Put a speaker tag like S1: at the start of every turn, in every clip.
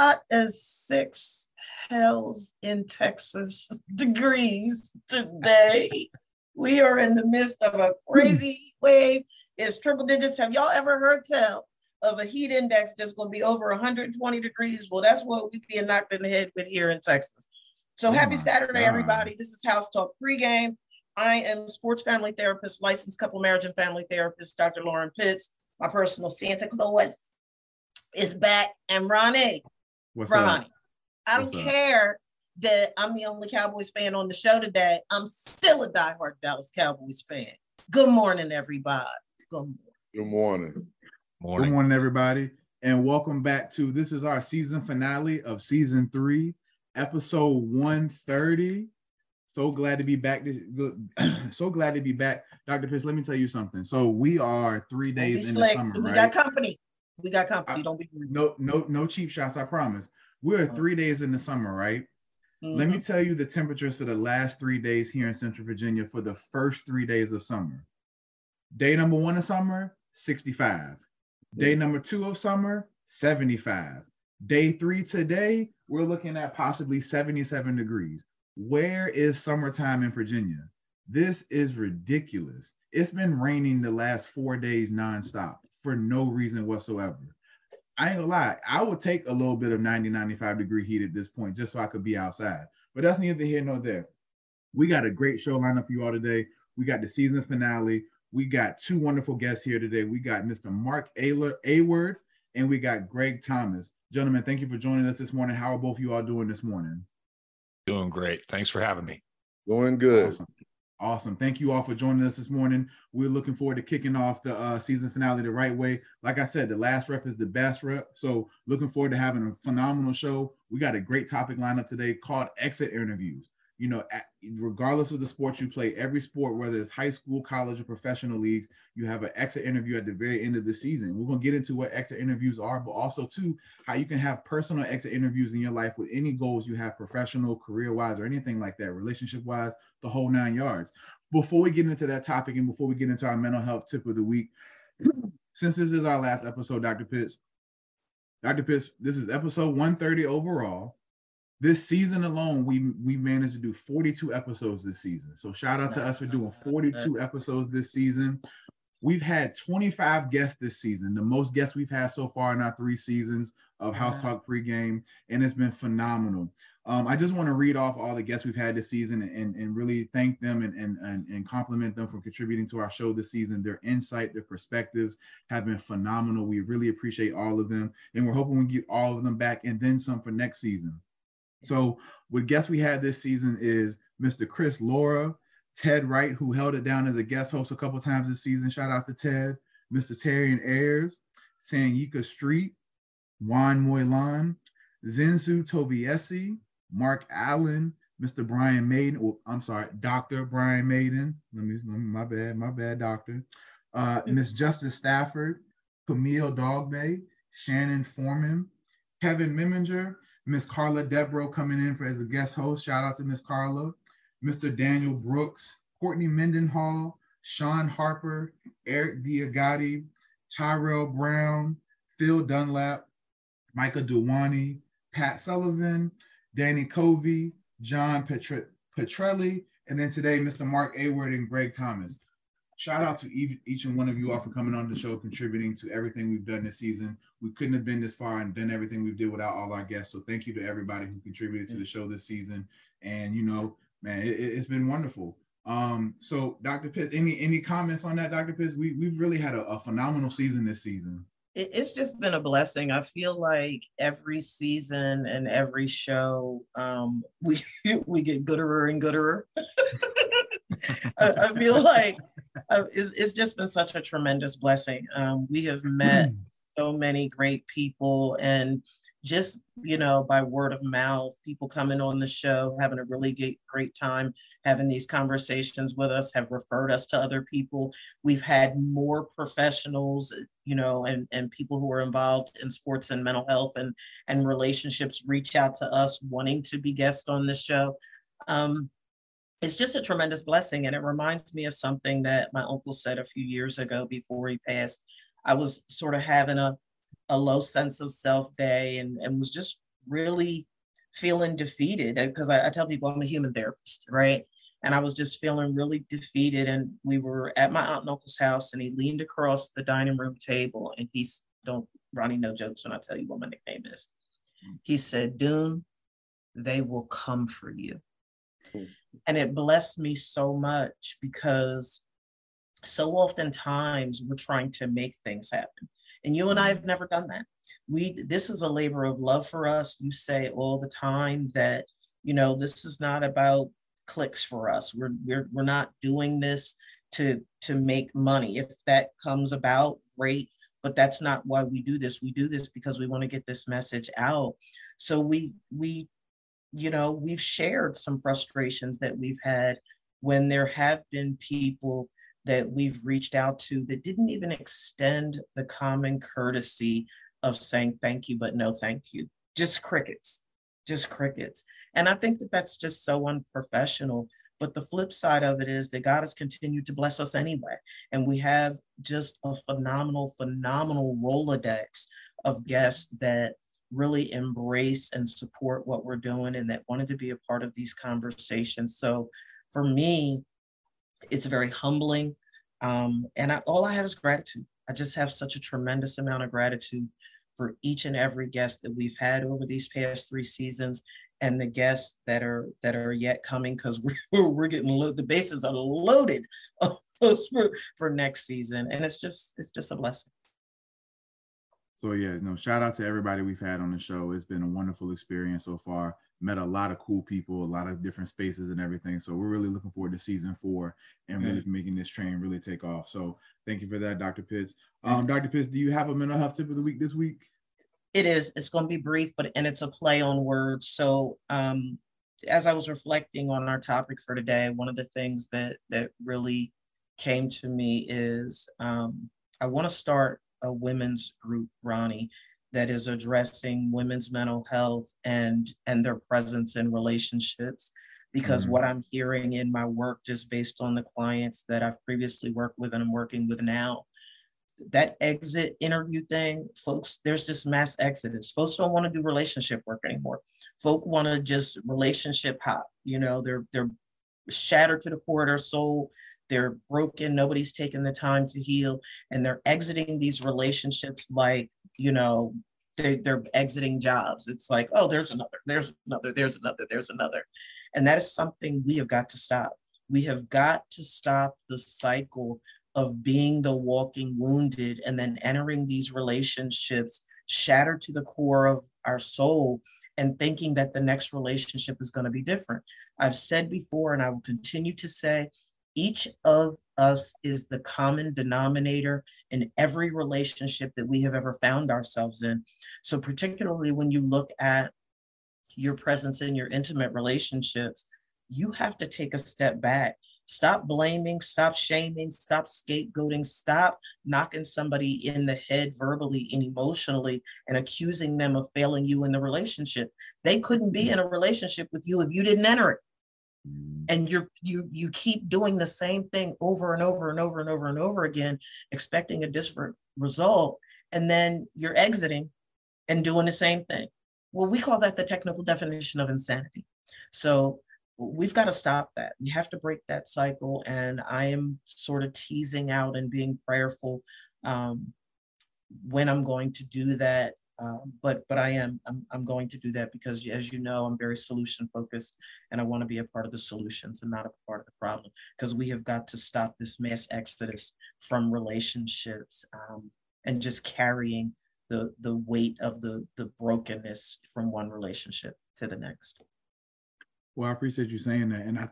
S1: hot as six hells in Texas degrees today. We are in the midst of a hmm. crazy heat wave. It's triple digits. Have y'all ever heard tell of a heat index that's going to be over 120 degrees? Well, that's what we're being knocked in the head with here in Texas. So oh happy Saturday, God. everybody. This is House Talk pregame. I am sports family therapist, licensed couple marriage and family therapist, Dr. Lauren Pitts. My personal Santa Claus is back. And Ronnie,
S2: What's
S1: Ronnie,
S2: up?
S1: I don't What's care up? that I'm the only Cowboys fan on the show today. I'm still a diehard Dallas Cowboys fan. Good morning, everybody. Good morning.
S3: Good morning.
S2: morning. Good morning, everybody. And welcome back to this is our season finale of season three, episode 130. So glad to be back. so glad to be back. Dr. Pitts, let me tell you something. So we are three days in the summer.
S1: We
S2: right?
S1: got company. We got company. I, Don't be.
S2: No, no, no cheap shots, I promise. We're uh-huh. three days in the summer, right? Mm-hmm. Let me mm-hmm. tell you the temperatures for the last three days here in Central Virginia for the first three days of summer. Day number one of summer, 65. Day number two of summer, 75. Day three today, we're looking at possibly 77 degrees. Where is summertime in Virginia? This is ridiculous. It's been raining the last four days nonstop for no reason whatsoever. I ain't gonna lie, I would take a little bit of 90, 95 degree heat at this point just so I could be outside. But that's neither here nor there. We got a great show lineup for you all today. We got the season finale. We got two wonderful guests here today. We got Mr. Mark Ayler, Award and we got Greg Thomas. Gentlemen, thank you for joining us this morning. How are both of you all doing this morning?
S4: Doing great. Thanks for having me.
S3: Doing good.
S2: Awesome. Awesome. Thank you all for joining us this morning. We're looking forward to kicking off the uh, season finale the right way. Like I said, the last rep is the best rep. So looking forward to having a phenomenal show. We got a great topic lineup today called exit interviews you know, regardless of the sport you play, every sport, whether it's high school, college, or professional leagues, you have an exit interview at the very end of the season. We're gonna get into what exit interviews are, but also too how you can have personal exit interviews in your life with any goals you have, professional, career-wise, or anything like that, relationship-wise, the whole nine yards. Before we get into that topic and before we get into our mental health tip of the week, since this is our last episode, Dr. Pitts, Dr. Pitts, this is episode 130 overall this season alone, we we managed to do 42 episodes this season. So shout out to us for doing 42 episodes this season. We've had 25 guests this season, the most guests we've had so far in our three seasons of House Talk pregame, and it's been phenomenal. Um, I just want to read off all the guests we've had this season and, and really thank them and, and, and, and compliment them for contributing to our show this season. Their insight, their perspectives have been phenomenal. We really appreciate all of them, and we're hoping we get all of them back and then some for next season. So, what guests we had this season is Mr. Chris Laura, Ted Wright, who held it down as a guest host a couple times this season. Shout out to Ted, Mr. Terry and Ayers, Sanyika Street, Juan Moylan, Zinsu Toviesi, Mark Allen, Mr. Brian Maiden. Oh, I'm sorry, Dr. Brian Maiden. Let me, let me my bad, my bad, doctor. Uh, Miss Justice Stafford, Camille Dogbay, Shannon Foreman, Kevin Miminger, Miss Carla Debro coming in for as a guest host. Shout out to Miss Carla. Mr. Daniel Brooks, Courtney Mendenhall, Sean Harper, Eric Diagati, Tyrell Brown, Phil Dunlap, Micah Duwani, Pat Sullivan, Danny Covey, John Petre- Petrelli, and then today, Mr. Mark Aylward and Greg Thomas shout out to each and one of you all for coming on the show, contributing to everything we've done this season. We couldn't have been this far and done everything we've did without all our guests. So thank you to everybody who contributed to the show this season. And you know, man, it, has been wonderful. Um, so Dr. Pitts, any any comments on that, Dr. Pitts? We we've really had a, a phenomenal season this season.
S1: It's just been a blessing. I feel like every season and every show, um, we we get gooder and gooder. I, I feel like uh, it's, it's just been such a tremendous blessing. Um, we have met so many great people and just you know by word of mouth people coming on the show having a really great, great time having these conversations with us have referred us to other people. We've had more professionals you know and and people who are involved in sports and mental health and and relationships reach out to us wanting to be guests on the show. Um, it's just a tremendous blessing. And it reminds me of something that my uncle said a few years ago before he passed. I was sort of having a, a low sense of self day and, and was just really feeling defeated because I, I tell people I'm a human therapist, right? And I was just feeling really defeated. And we were at my aunt and uncle's house, and he leaned across the dining room table and he's don't Ronnie no jokes when I tell you what my nickname is. He said, Doom, they will come for you. Hmm. And it blessed me so much because so oftentimes we're trying to make things happen. And you and I have never done that. We this is a labor of love for us. You say all the time that, you know, this is not about clicks for us. We're we're we're not doing this to to make money. If that comes about, great, but that's not why we do this. We do this because we want to get this message out. So we we you know, we've shared some frustrations that we've had when there have been people that we've reached out to that didn't even extend the common courtesy of saying thank you, but no thank you. Just crickets, just crickets. And I think that that's just so unprofessional. But the flip side of it is that God has continued to bless us anyway. And we have just a phenomenal, phenomenal Rolodex of guests that really embrace and support what we're doing and that wanted to be a part of these conversations. So for me, it's very humbling. Um, and I, all I have is gratitude. I just have such a tremendous amount of gratitude for each and every guest that we've had over these past three seasons and the guests that are that are yet coming because we're, we're getting lo- the bases are loaded for, for next season and it's just it's just a blessing
S2: so yeah, no, shout out to everybody we've had on the show. It's been a wonderful experience so far. Met a lot of cool people, a lot of different spaces and everything. So we're really looking forward to season four and really making this train really take off. So thank you for that, Dr. Pitts. Um, Dr. Pitts, do you have a mental health tip of the week this week?
S1: It is. It's going to be brief, but and it's a play on words. So um, as I was reflecting on our topic for today, one of the things that that really came to me is um, I want to start a women's group, Ronnie, that is addressing women's mental health and and their presence in relationships. Because mm-hmm. what I'm hearing in my work, just based on the clients that I've previously worked with and I'm working with now, that exit interview thing, folks, there's just mass exodus. Folks don't want to do relationship work anymore. Folk want to just relationship hop. You know, they're they're shattered to the core of their soul they're broken nobody's taken the time to heal and they're exiting these relationships like you know they, they're exiting jobs. It's like oh there's another there's another there's another there's another. And that is something we have got to stop. We have got to stop the cycle of being the walking wounded and then entering these relationships shattered to the core of our soul and thinking that the next relationship is going to be different. I've said before, and I will continue to say, each of us is the common denominator in every relationship that we have ever found ourselves in. So, particularly when you look at your presence in your intimate relationships, you have to take a step back. Stop blaming, stop shaming, stop scapegoating, stop knocking somebody in the head verbally and emotionally and accusing them of failing you in the relationship. They couldn't be mm-hmm. in a relationship with you if you didn't enter it and you're you you keep doing the same thing over and over and over and over and over again expecting a different result and then you're exiting and doing the same thing. Well we call that the technical definition of insanity. So we've got to stop that. We have to break that cycle and i am sort of teasing out and being prayerful um, when i'm going to do that um, but but I am I'm, I'm going to do that because as you know I'm very solution focused and I want to be a part of the solutions and not a part of the problem. Because we have got to stop this mass exodus from relationships um, and just carrying the the weight of the the brokenness from one relationship to the next.
S2: Well, I appreciate you saying that, and I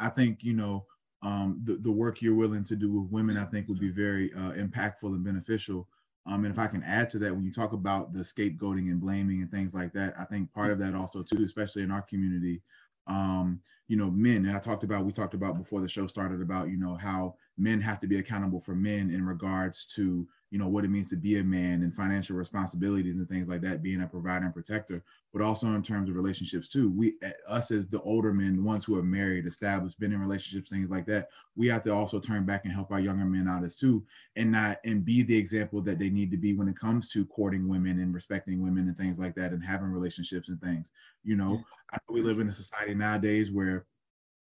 S2: I think you know um, the the work you're willing to do with women I think would be very uh, impactful and beneficial um, and if I can add to that, when you talk about the scapegoating and blaming and things like that, I think part of that also too, especially in our community, um, you know, men. And I talked about, we talked about before the show started about, you know, how men have to be accountable for men in regards to you know what it means to be a man and financial responsibilities and things like that being a provider and protector but also in terms of relationships too. We eh, us as the older men ones who are married established been in relationships things like that we have to also turn back and help our younger men out as too and not and be the example that they need to be when it comes to courting women and respecting women and things like that and having relationships and things you know we live in a society nowadays where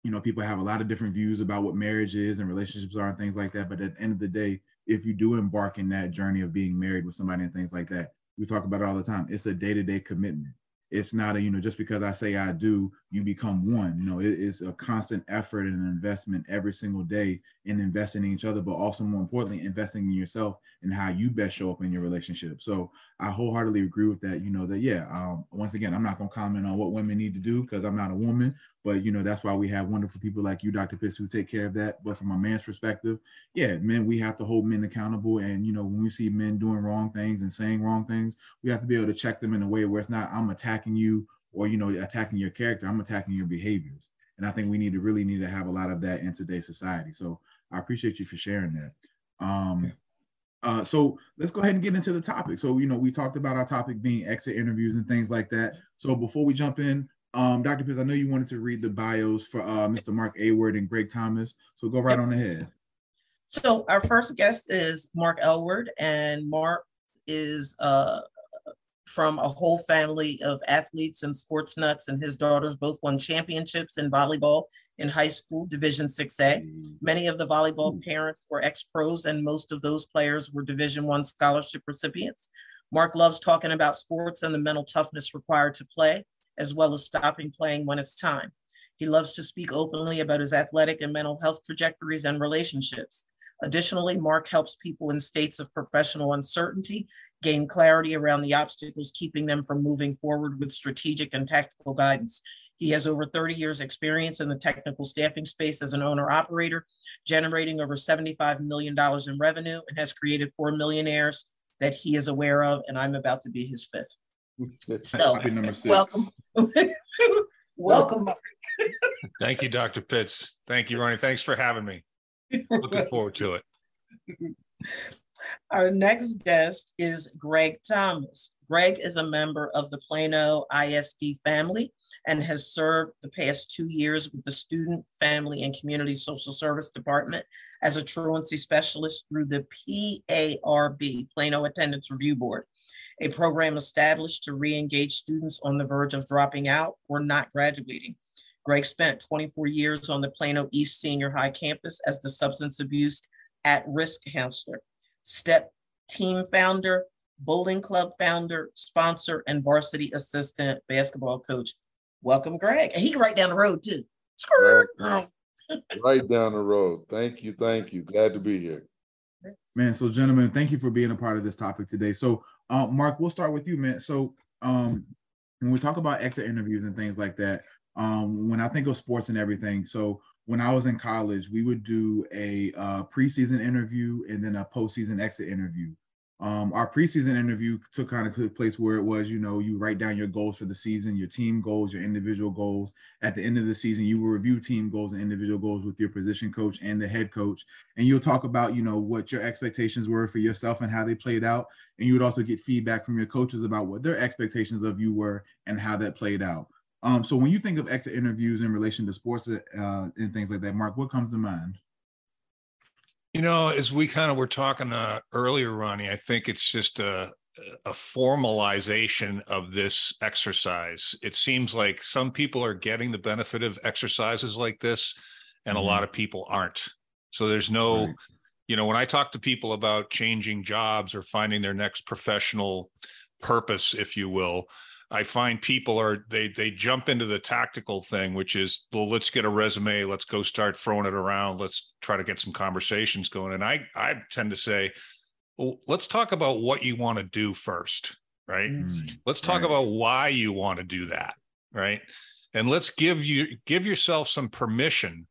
S2: you know people have a lot of different views about what marriage is and relationships are and things like that but at the end of the day if you do embark in that journey of being married with somebody and things like that, we talk about it all the time. It's a day to day commitment. It's not a, you know, just because I say I do, you become one. You know, it is a constant effort and an investment every single day in investing in each other, but also more importantly, investing in yourself and how you best show up in your relationship. So I wholeheartedly agree with that. You know, that, yeah, um, once again, I'm not going to comment on what women need to do because I'm not a woman, but, you know, that's why we have wonderful people like you, Dr. Pitts, who take care of that. But from a man's perspective, yeah, men, we have to hold men accountable. And, you know, when we see men doing wrong things and saying wrong things, we have to be able to check them in a way where it's not, I'm attacking you or, you know, attacking your character, I'm attacking your behaviors. And I think we need to really need to have a lot of that in today's society. So I appreciate you for sharing that. Um, uh, so let's go ahead and get into the topic. So, you know, we talked about our topic being exit interviews and things like that. So before we jump in, um, Dr. Pitts, I know you wanted to read the bios for uh, Mr. Mark Aylward and Greg Thomas. So go right on ahead.
S1: So our first guest is Mark Aylward, and Mark is uh, from a whole family of athletes and sports nuts, and his daughters both won championships in volleyball in high school, Division 6A. Many of the volleyball parents were ex-pros, and most of those players were Division One scholarship recipients. Mark loves talking about sports and the mental toughness required to play, as well as stopping playing when it's time. He loves to speak openly about his athletic and mental health trajectories and relationships. Additionally, Mark helps people in states of professional uncertainty gain clarity around the obstacles keeping them from moving forward with strategic and tactical guidance. He has over 30 years experience in the technical staffing space as an owner operator, generating over $75 million in revenue and has created four millionaires that he is aware of. And I'm about to be his fifth. So
S2: number six.
S1: welcome. welcome.
S4: Thank you, Dr. Pitts. Thank you, Ronnie. Thanks for having me. Looking forward to it.
S1: Our next guest is Greg Thomas. Greg is a member of the Plano ISD family and has served the past two years with the Student, Family, and Community Social Service Department as a truancy specialist through the PARB, Plano Attendance Review Board, a program established to re-engage students on the verge of dropping out or not graduating. Greg spent 24 years on the Plano East Senior High campus as the substance abuse at risk counselor, STEP team founder, bowling club founder, sponsor, and varsity assistant basketball coach. Welcome, Greg. And he right down the road too.
S3: Right. right down the road. Thank you. Thank you. Glad to be here.
S2: Man, so gentlemen, thank you for being a part of this topic today. So, uh, Mark, we'll start with you, man. So, um, when we talk about exit interviews and things like that, um, when I think of sports and everything, so when I was in college, we would do a uh, preseason interview and then a postseason exit interview. Um, our preseason interview took kind of place where it was, you know, you write down your goals for the season, your team goals, your individual goals. At the end of the season, you will review team goals and individual goals with your position coach and the head coach. And you'll talk about, you know, what your expectations were for yourself and how they played out. And you would also get feedback from your coaches about what their expectations of you were and how that played out. Um, so when you think of exit interviews in relation to sports uh, and things like that, Mark, what comes to mind?
S4: You know, as we kind of were talking uh, earlier, Ronnie, I think it's just a, a formalization of this exercise. It seems like some people are getting the benefit of exercises like this, and mm-hmm. a lot of people aren't. So there's no, right. you know, when I talk to people about changing jobs or finding their next professional purpose, if you will, I find people are they they jump into the tactical thing, which is well, let's get a resume, let's go start throwing it around, let's try to get some conversations going. And I I tend to say, well, let's talk about what you want to do first, right? Mm, let's talk right. about why you want to do that, right? And let's give you give yourself some permission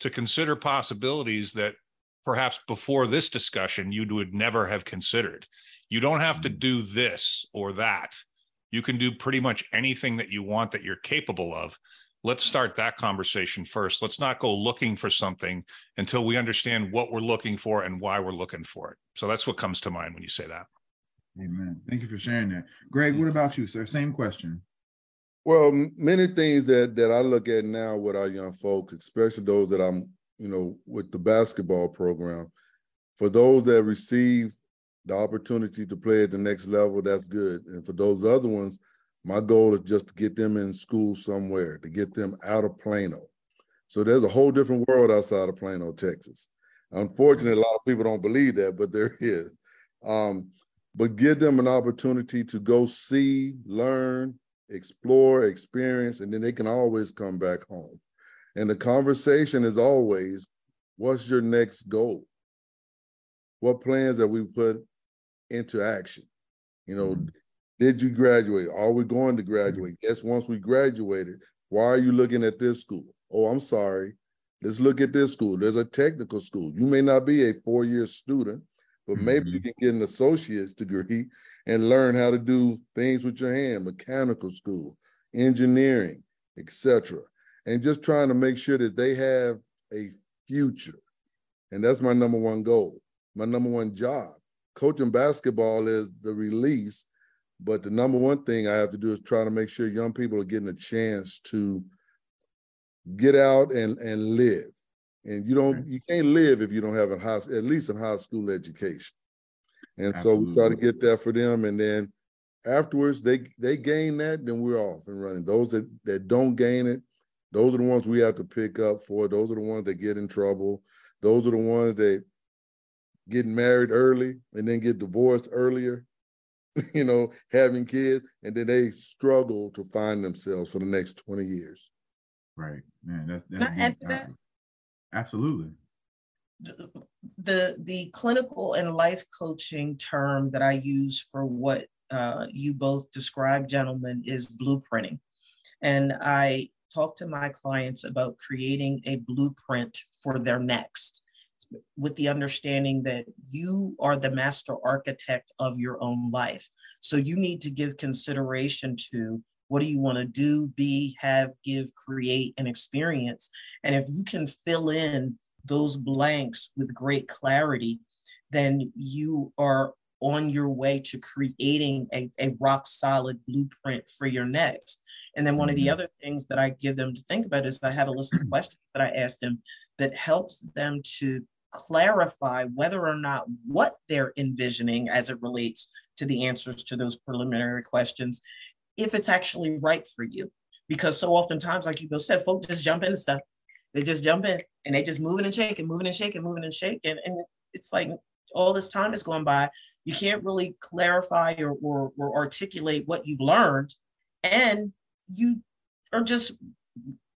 S4: to consider possibilities that perhaps before this discussion you would never have considered. You don't have to mm. do this or that you can do pretty much anything that you want that you're capable of. Let's start that conversation first. Let's not go looking for something until we understand what we're looking for and why we're looking for it. So that's what comes to mind when you say that.
S2: Amen. Thank you for sharing that. Greg, what about you, sir? Same question.
S3: Well, many things that that I look at now with our young folks, especially those that I'm, you know, with the basketball program, for those that receive the opportunity to play at the next level, that's good. And for those other ones, my goal is just to get them in school somewhere, to get them out of Plano. So there's a whole different world outside of Plano, Texas. Unfortunately, a lot of people don't believe that, but there is. Um, but give them an opportunity to go see, learn, explore, experience, and then they can always come back home. And the conversation is always, what's your next goal? What plans that we put into action? You know, mm-hmm. did you graduate? Are we going to graduate? Mm-hmm. Yes, once we graduated, why are you looking at this school? Oh, I'm sorry. Let's look at this school. There's a technical school. You may not be a four-year student, but maybe mm-hmm. you can get an associate's degree and learn how to do things with your hand, mechanical school, engineering, etc. And just trying to make sure that they have a future. And that's my number one goal, my number one job. Coaching basketball is the release, but the number one thing I have to do is try to make sure young people are getting a chance to get out and, and live. And you don't you can't live if you don't have a high, at least a high school education. And Absolutely. so we try to get that for them. And then afterwards, they they gain that, then we're off and running. Those that, that don't gain it, those are the ones we have to pick up for. Those are the ones that get in trouble. Those are the ones that get married early and then get divorced earlier, you know, having kids, and then they struggle to find themselves for the next 20 years.
S2: Right. Man, that's, that's that? absolutely
S1: the the clinical and life coaching term that I use for what uh, you both described, gentlemen, is blueprinting. And I talk to my clients about creating a blueprint for their next with the understanding that you are the master architect of your own life. So you need to give consideration to what do you want to do, be, have, give, create, and experience. And if you can fill in those blanks with great clarity, then you are on your way to creating a, a rock solid blueprint for your next. And then one of the mm-hmm. other things that I give them to think about is I have a list of questions that I ask them that helps them to clarify whether or not what they're envisioning as it relates to the answers to those preliminary questions, if it's actually right for you. Because so oftentimes, like you both said, folks just jump into stuff they just jump in and they just moving and shaking, moving and shaking, moving and shaking. And it's like all this time is going by. You can't really clarify or, or, or articulate what you've learned. And you are just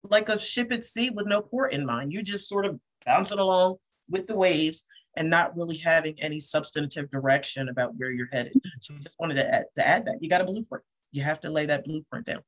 S1: like a ship at sea with no port in mind. You're just sort of bouncing along with the waves and not really having any substantive direction about where you're headed. So I just wanted to add, to add that. You got a blueprint. You have to lay that blueprint down.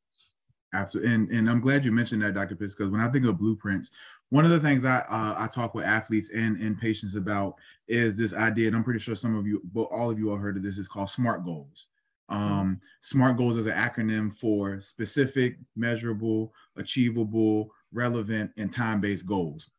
S2: Absolutely, and and I'm glad you mentioned that, Dr. Pitts, because when I think of blueprints, one of the things I uh, I talk with athletes and and patients about is this idea, and I'm pretty sure some of you, but all of you all heard of this. Is called SMART goals. Um, SMART goals is an acronym for specific, measurable, achievable, relevant, and time-based goals.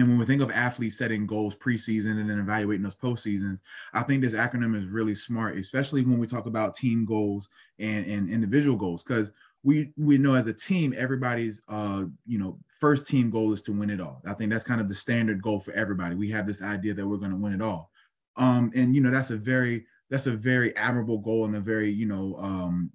S2: And when we think of athletes setting goals preseason and then evaluating those postseasons, I think this acronym is really smart, especially when we talk about team goals and, and individual goals. Because we we know as a team everybody's uh you know first team goal is to win it all. I think that's kind of the standard goal for everybody. We have this idea that we're going to win it all. Um and you know that's a very that's a very admirable goal and a very you know um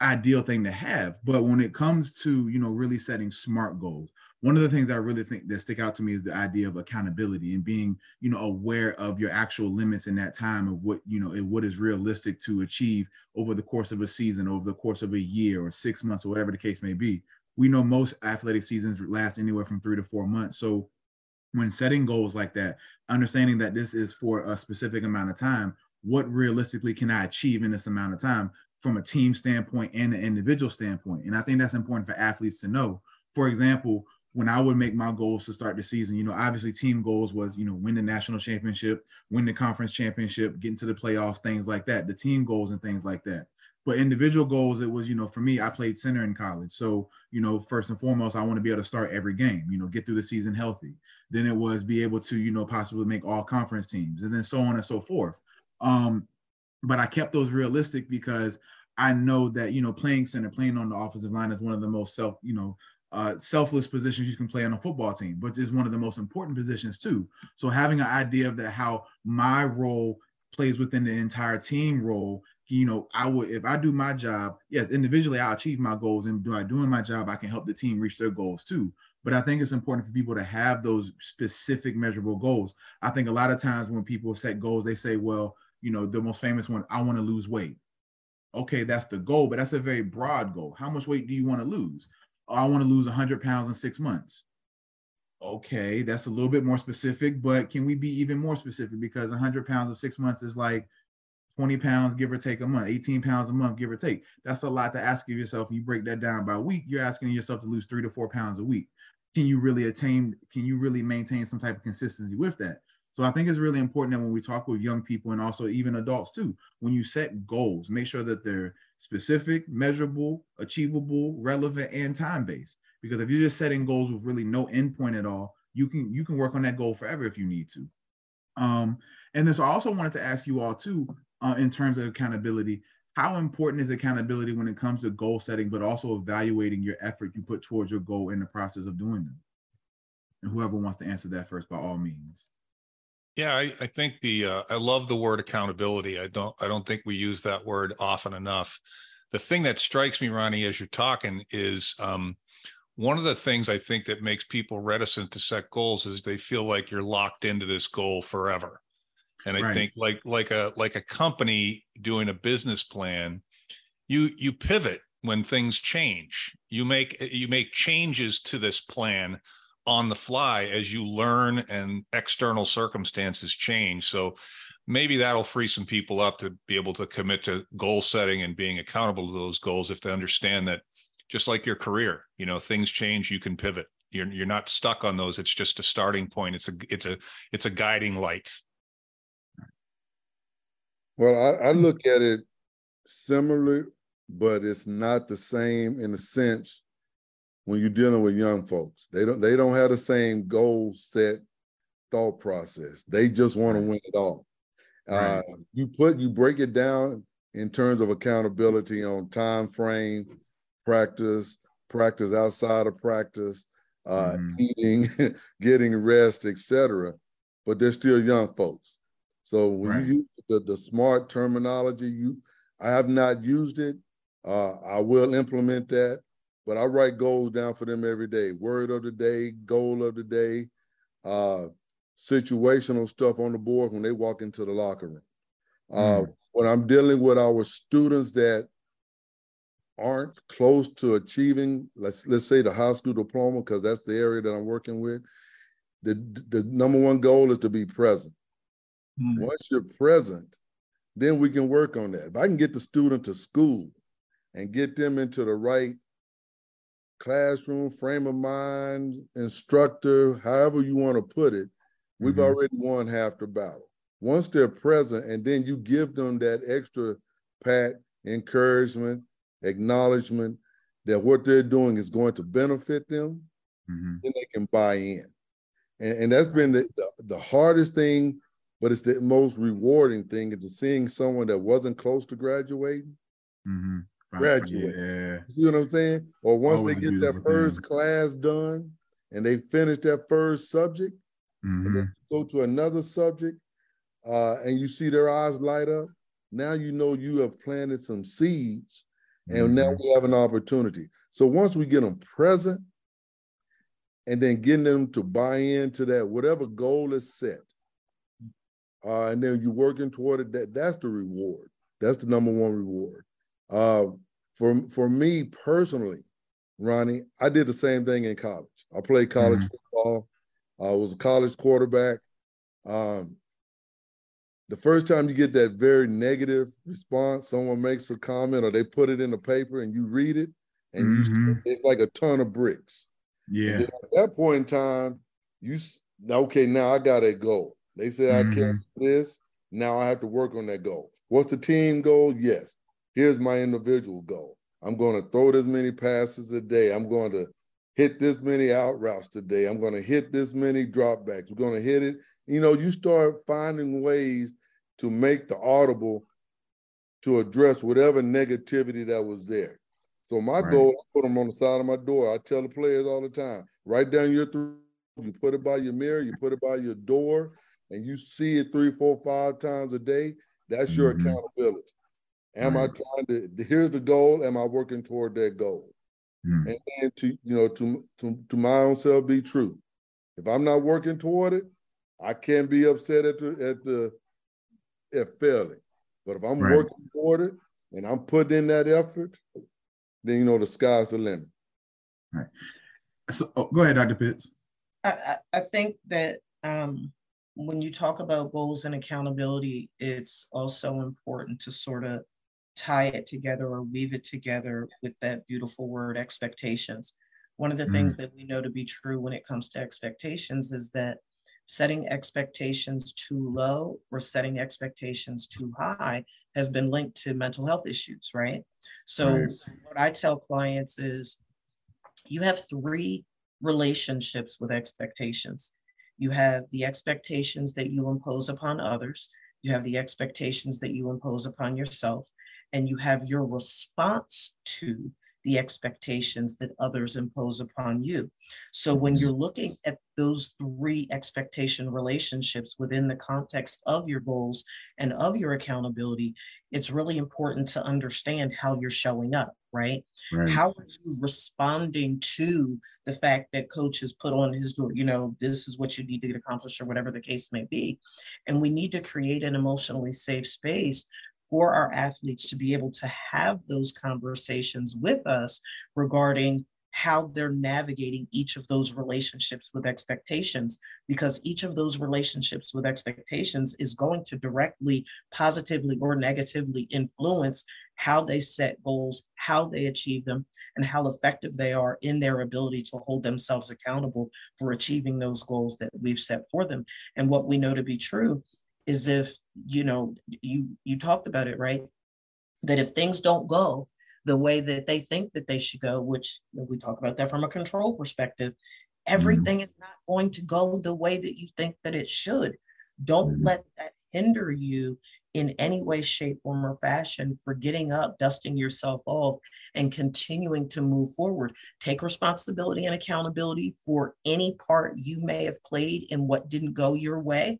S2: ideal thing to have. But when it comes to you know really setting smart goals one of the things I really think that stick out to me is the idea of accountability and being, you know, aware of your actual limits in that time of what, you know, what is realistic to achieve over the course of a season, over the course of a year or six months or whatever the case may be. We know most athletic seasons last anywhere from three to four months. So when setting goals like that, understanding that this is for a specific amount of time, what realistically can I achieve in this amount of time from a team standpoint and an individual standpoint? And I think that's important for athletes to know. For example, when I would make my goals to start the season, you know, obviously team goals was, you know, win the national championship, win the conference championship, get into the playoffs, things like that, the team goals and things like that. But individual goals, it was, you know, for me, I played center in college. So, you know, first and foremost, I want to be able to start every game, you know, get through the season healthy. Then it was be able to, you know, possibly make all conference teams and then so on and so forth. Um, but I kept those realistic because I know that, you know, playing center, playing on the offensive line is one of the most self, you know, uh, selfless positions you can play on a football team, but is one of the most important positions too. So having an idea of that, how my role plays within the entire team role you know, I would if I do my job, yes, individually I achieve my goals, and by doing my job, I can help the team reach their goals too. But I think it's important for people to have those specific measurable goals. I think a lot of times when people set goals, they say, well, you know, the most famous one, I want to lose weight. Okay, that's the goal, but that's a very broad goal. How much weight do you want to lose? Oh, I want to lose 100 pounds in six months. Okay, that's a little bit more specific, but can we be even more specific? Because 100 pounds in six months is like 20 pounds, give or take a month, 18 pounds a month, give or take. That's a lot to ask of yourself. You break that down by week, you're asking yourself to lose three to four pounds a week. Can you really attain, can you really maintain some type of consistency with that? So I think it's really important that when we talk with young people and also even adults too, when you set goals, make sure that they're specific, measurable, achievable, relevant, and time-based. Because if you're just setting goals with really no endpoint at all, you can you can work on that goal forever if you need to. Um, and this I also wanted to ask you all too, uh, in terms of accountability. How important is accountability when it comes to goal setting, but also evaluating your effort you put towards your goal in the process of doing them? And whoever wants to answer that first, by all means.
S4: Yeah, I, I think the uh, I love the word accountability. I don't I don't think we use that word often enough. The thing that strikes me, Ronnie, as you're talking, is um, one of the things I think that makes people reticent to set goals is they feel like you're locked into this goal forever. And I right. think like like a like a company doing a business plan, you you pivot when things change. You make you make changes to this plan on the fly as you learn and external circumstances change. So maybe that'll free some people up to be able to commit to goal setting and being accountable to those goals if they understand that just like your career, you know, things change, you can pivot. You're you're not stuck on those. It's just a starting point. It's a it's a it's a guiding light.
S3: Well, I, I look at it similarly, but it's not the same in a sense when you're dealing with young folks. They don't they don't have the same goal set thought process. They just want to win it all. Uh. Uh, you put you break it down in terms of accountability on time frame, practice, practice outside of practice, uh, mm. eating, getting rest, etc. But they're still young folks. So when right. you use the, the smart terminology, you I have not used it. Uh, I will implement that, but I write goals down for them every day. Word of the day, goal of the day, uh, situational stuff on the board when they walk into the locker room. Uh, mm. When I'm dealing with our students that aren't close to achieving, let's let's say the high school diploma, because that's the area that I'm working with. The the number one goal is to be present. Mm-hmm. Once you're present, then we can work on that. If I can get the student to school and get them into the right classroom, frame of mind, instructor, however you want to put it, we've mm-hmm. already won half the battle. Once they're present, and then you give them that extra pat, encouragement, acknowledgement that what they're doing is going to benefit them, mm-hmm. then they can buy in. And, and that's been the, the, the hardest thing but it's the most rewarding thing is seeing someone that wasn't close to graduating mm-hmm. Graduate. Yeah. You know what I'm saying? Or once Always they get their first thing. class done and they finish that first subject, mm-hmm. and then go to another subject, uh, and you see their eyes light up. Now you know you have planted some seeds, and mm-hmm. now we have an opportunity. So once we get them present, and then getting them to buy into that whatever goal is set uh, and then you're working toward it. That that's the reward. That's the number one reward. Uh, for for me personally, Ronnie, I did the same thing in college. I played college mm-hmm. football. I was a college quarterback. Um, the first time you get that very negative response, someone makes a comment or they put it in the paper and you read it, and mm-hmm. you, it's like a ton of bricks.
S2: Yeah. At
S3: that point in time, you okay? Now I got a goal. They say mm-hmm. I can't do this. Now I have to work on that goal. What's the team goal? Yes. Here's my individual goal. I'm going to throw this many passes a day. I'm going to hit this many out routes today. I'm going to hit this many dropbacks. We're going to hit it. You know, you start finding ways to make the audible to address whatever negativity that was there. So my right. goal, I put them on the side of my door. I tell the players all the time, write down your three. You put it by your mirror, you put it by your door, and you see it three, four, five times a day. That's your mm-hmm. accountability. Am right. I trying to? Here's the goal. Am I working toward that goal? Mm-hmm. And then to you know to, to to my own self be true. If I'm not working toward it, I can't be upset at the at the at failing. But if I'm right. working toward it and I'm putting in that effort, then you know the sky's the limit.
S2: Right. So oh, go ahead, Dr. Pitts.
S1: I, I think that um, when you talk about goals and accountability, it's also important to sort of tie it together or weave it together with that beautiful word expectations. One of the mm. things that we know to be true when it comes to expectations is that setting expectations too low or setting expectations too high has been linked to mental health issues, right? So, right. what I tell clients is you have three relationships with expectations. You have the expectations that you impose upon others, you have the expectations that you impose upon yourself, and you have your response to the expectations that others impose upon you. So when you're looking at those three expectation relationships within the context of your goals and of your accountability, it's really important to understand how you're showing up, right? right? How are you responding to the fact that coach has put on his door, you know, this is what you need to get accomplished or whatever the case may be. And we need to create an emotionally safe space for our athletes to be able to have those conversations with us regarding how they're navigating each of those relationships with expectations because each of those relationships with expectations is going to directly positively or negatively influence how they set goals how they achieve them and how effective they are in their ability to hold themselves accountable for achieving those goals that we've set for them. And what we know to be true is if you know you you talked about it right that if things don't go the way that they think that they should go which we talk about that from a control perspective everything mm-hmm. is not going to go the way that you think that it should don't mm-hmm. let that hinder you in any way shape form or fashion for getting up dusting yourself off and continuing to move forward take responsibility and accountability for any part you may have played in what didn't go your way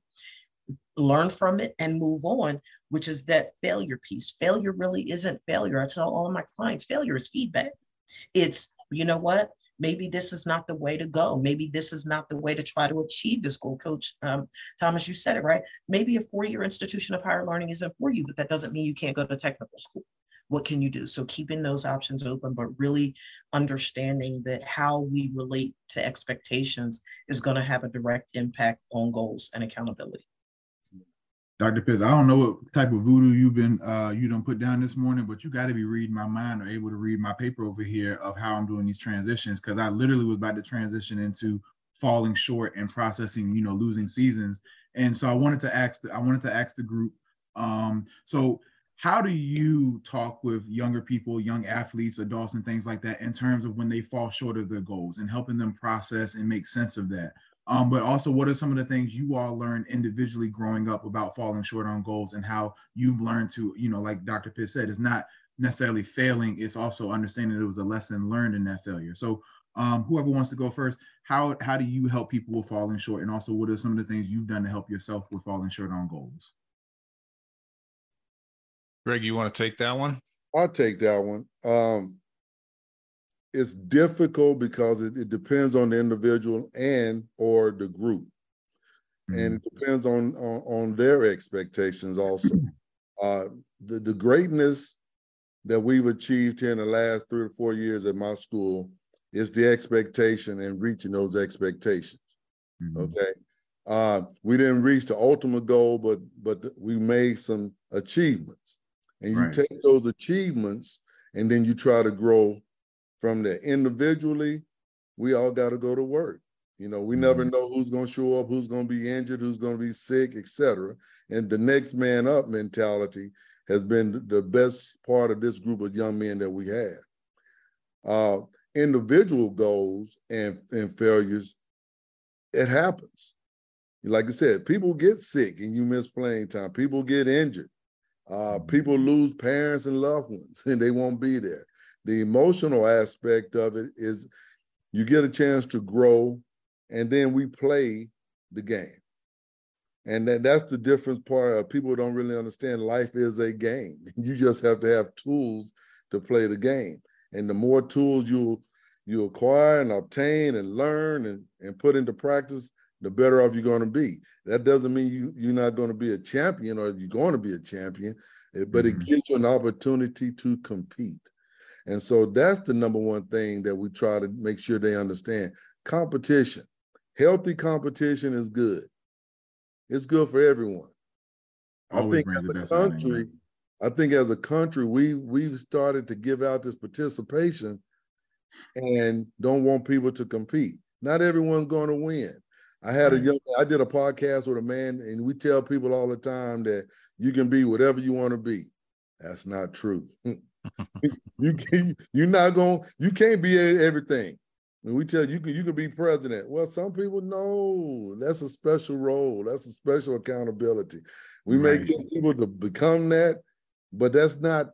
S1: learn from it and move on, which is that failure piece. Failure really isn't failure. I tell all of my clients failure is feedback. It's, you know what? Maybe this is not the way to go. Maybe this is not the way to try to achieve this goal. Coach um, Thomas, you said it right. Maybe a four year institution of higher learning isn't for you, but that doesn't mean you can't go to technical school. What can you do? So, keeping those options open, but really understanding that how we relate to expectations is going to have a direct impact on goals and accountability.
S2: Dr. Pitts, I don't know what type of voodoo you've been uh, you don't put down this morning, but you got to be reading my mind or able to read my paper over here of how I'm doing these transitions because I literally was about to transition into falling short and processing, you know, losing seasons. And so I wanted to ask, I wanted to ask the group. Um, so how do you talk with younger people, young athletes, adults, and things like that in terms of when they fall short of their goals and helping them process and make sense of that? Um, but also, what are some of the things you all learned individually growing up about falling short on goals and how you've learned to, you know, like Dr. Pitt said, it's not necessarily failing, it's also understanding it was a lesson learned in that failure. So, um, whoever wants to go first, how how do you help people with falling short, and also what are some of the things you've done to help yourself with falling short on goals?
S4: Greg, you want to take that one?
S3: I'll take that one. Um, it's difficult because it, it, depends on the individual and or the group mm-hmm. and it depends on, on, on their expectations also uh, the, the greatness that we've achieved here in the last three or four years at my school is the expectation and reaching those expectations mm-hmm. okay uh, we didn't reach the ultimate goal but but we made some achievements and you right. take those achievements and then you try to grow from the individually, we all got to go to work. You know, we mm-hmm. never know who's going to show up, who's going to be injured, who's going to be sick, etc. And the next man up mentality has been the best part of this group of young men that we have. Uh, individual goals and, and failures, it happens. Like I said, people get sick and you miss playing time. People get injured. Uh, people lose parents and loved ones and they won't be there. The emotional aspect of it is you get a chance to grow and then we play the game. And that, that's the difference part of people don't really understand life is a game. You just have to have tools to play the game. And the more tools you you acquire and obtain and learn and, and put into practice, the better off you're going to be. That doesn't mean you, you're not going to be a champion or you're going to be a champion, eh, but mm-hmm. it gives you an opportunity to compete. And so that's the number one thing that we try to make sure they understand. Competition, healthy competition is good. It's good for everyone. Always I think as a country, I think as a country, we we've started to give out this participation and don't want people to compete. Not everyone's going to win. I had right. a young I did a podcast with a man, and we tell people all the time that you can be whatever you want to be. That's not true. you can, you're not going you can't be everything. And we tell you, you can you can be president. Well, some people know that's a special role. That's a special accountability. We right. may get people to become that, but that's not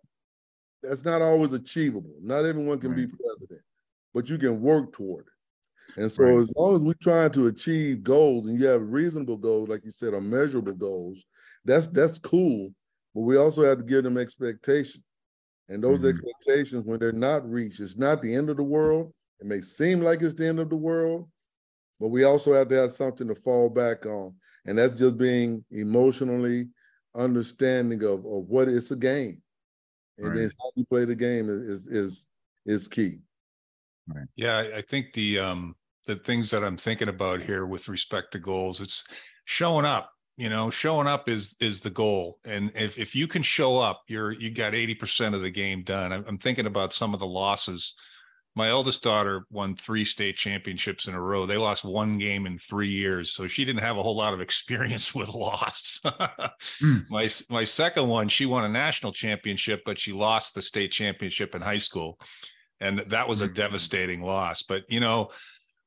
S3: that's not always achievable. Not everyone can right. be president, but you can work toward it. And so right. as long as we're trying to achieve goals and you have reasonable goals, like you said, or measurable goals, that's that's cool. But we also have to give them expectations. And those mm-hmm. expectations, when they're not reached, it's not the end of the world it may seem like it's the end of the world, but we also have to have something to fall back on. And that's just being emotionally understanding of, of what it's a game. And right. then how you play the game is is is key.
S4: Right. Yeah, I think the um the things that I'm thinking about here with respect to goals, it's showing up. You know, showing up is is the goal. And if if you can show up, you're you got 80% of the game done. I'm, I'm thinking about some of the losses my eldest daughter won three state championships in a row. They lost one game in three years, so she didn't have a whole lot of experience with loss. mm. My my second one, she won a national championship, but she lost the state championship in high school, and that was a mm. devastating loss. But you know,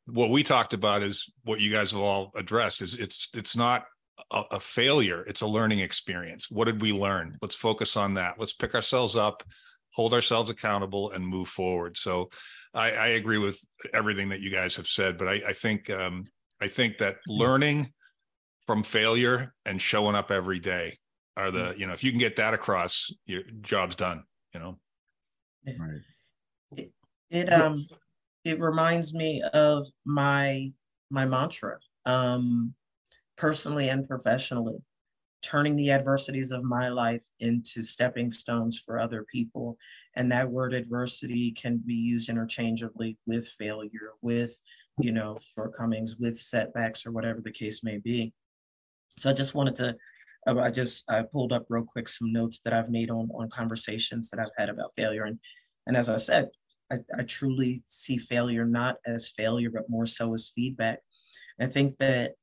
S4: what we talked about is what you guys have all addressed is it's it's not a, a failure; it's a learning experience. What did we learn? Let's focus on that. Let's pick ourselves up hold ourselves accountable and move forward. So I, I agree with everything that you guys have said, but I, I think um, I think that hmm. learning from failure and showing up every day are the hmm. you know if you can get that across, your job's done. You know,
S1: right? It, it um it reminds me of my my mantra, um, personally and professionally turning the adversities of my life into stepping stones for other people. And that word adversity can be used interchangeably with failure, with, you know, shortcomings, with setbacks, or whatever the case may be. So I just wanted to, uh, I just I pulled up real quick some notes that I've made on on conversations that I've had about failure. And and as I said, I, I truly see failure not as failure, but more so as feedback. I think that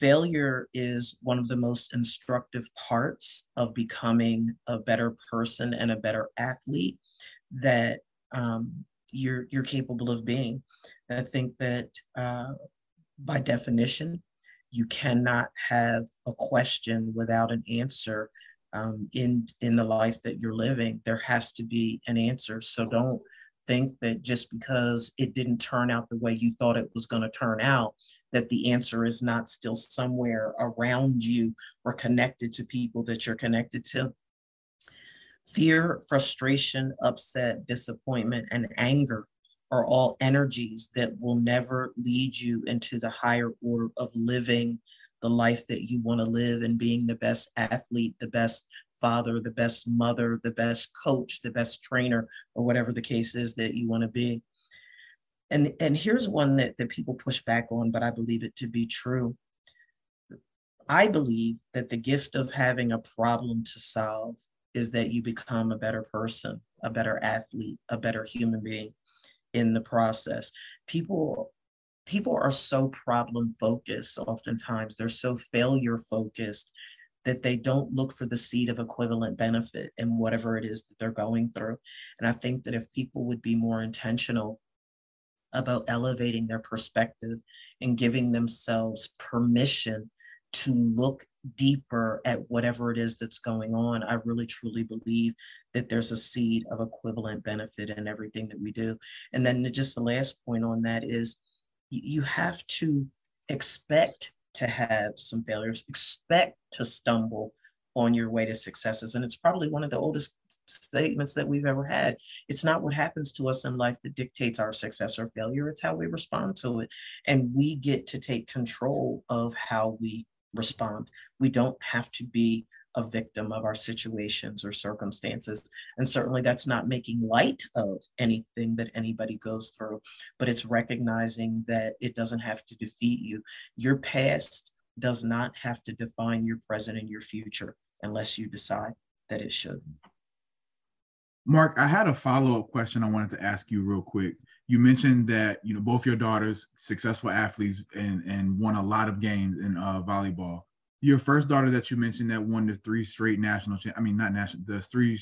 S1: failure is one of the most instructive parts of becoming a better person and a better athlete that um, you're you're capable of being. I think that uh, by definition, you cannot have a question without an answer um, in in the life that you're living. There has to be an answer. So don't think that just because it didn't turn out the way you thought it was going to turn out, that the answer is not still somewhere around you or connected to people that you're connected to. Fear, frustration, upset, disappointment, and anger are all energies that will never lead you into the higher order of living the life that you want to live and being the best athlete, the best father, the best mother, the best coach, the best trainer, or whatever the case is that you want to be. And, and here's one that, that people push back on, but I believe it to be true. I believe that the gift of having a problem to solve is that you become a better person, a better athlete, a better human being in the process. People people are so problem focused oftentimes they're so failure focused that they don't look for the seed of equivalent benefit in whatever it is that they're going through. And I think that if people would be more intentional about elevating their perspective and giving themselves permission to look deeper at whatever it is that's going on, I really truly believe that there's a seed of equivalent benefit in everything that we do. And then just the last point on that is you have to expect to have some failures, expect to stumble on your way to successes. And it's probably one of the oldest statements that we've ever had. It's not what happens to us in life that dictates our success or failure, it's how we respond to it. And we get to take control of how we respond. We don't have to be a victim of our situations or circumstances. And certainly that's not making light of anything that anybody goes through, but it's recognizing that it doesn't have to defeat you. Your past does not have to define your present and your future unless you decide that it should.
S2: Mark, I had a follow-up question I wanted to ask you real quick. You mentioned that you know both your daughters successful athletes and and won a lot of games in uh, volleyball. Your first daughter that you mentioned that won the three straight national, cha- I mean not national, the three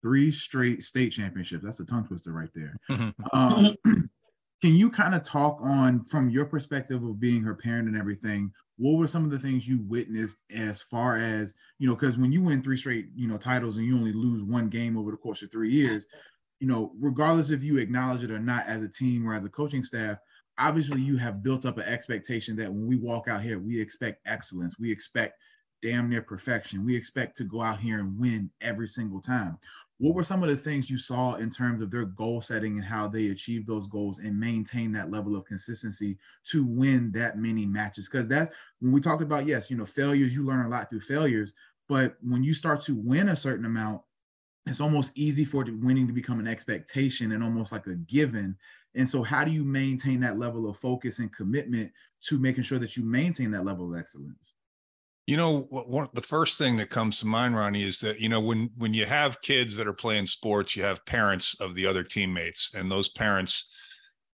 S2: three straight state championships. That's a tongue twister right there. um, can you kind of talk on from your perspective of being her parent and everything? What were some of the things you witnessed as far as you know? Because when you win three straight you know titles and you only lose one game over the course of three years, you know, regardless if you acknowledge it or not as a team or as a coaching staff, obviously you have built up an expectation that when we walk out here, we expect excellence. We expect damn near perfection. We expect to go out here and win every single time. What were some of the things you saw in terms of their goal setting and how they achieved those goals and maintain that level of consistency to win that many matches? Because that when we talked about, yes, you know, failures, you learn a lot through failures. But when you start to win a certain amount, it's almost easy for winning to become an expectation and almost like a given. And so, how do you maintain that level of focus and commitment to making sure that you maintain that level of excellence?
S4: You know, one, the first thing that comes to mind, Ronnie, is that you know when when you have kids that are playing sports, you have parents of the other teammates, and those parents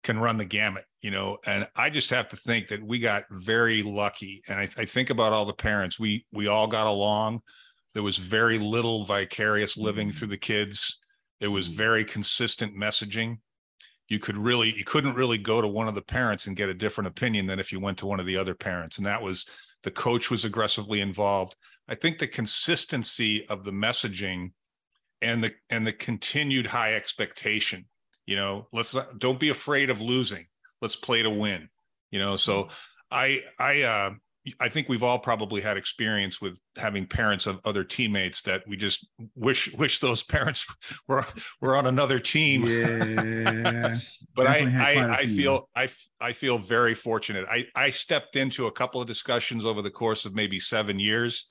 S4: can run the gamut. You know, and I just have to think that we got very lucky. And I, I think about all the parents. We we all got along there was very little vicarious living mm-hmm. through the kids. It was mm-hmm. very consistent messaging. You could really, you couldn't really go to one of the parents and get a different opinion than if you went to one of the other parents. And that was the coach was aggressively involved. I think the consistency of the messaging and the and the continued high expectation, you know, let's don't be afraid of losing. Let's play to win. You know, so I I uh I think we've all probably had experience with having parents of other teammates that we just wish wish those parents were were on another team.
S2: Yeah,
S4: but I I, I feel I I feel very fortunate. I I stepped into a couple of discussions over the course of maybe seven years,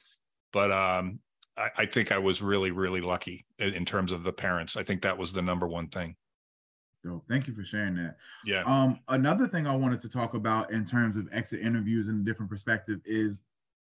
S4: but um I, I think I was really really lucky in, in terms of the parents. I think that was the number one thing.
S2: Dope. Thank you for sharing that.
S4: Yeah.
S2: Um, another thing I wanted to talk about in terms of exit interviews and a different perspective is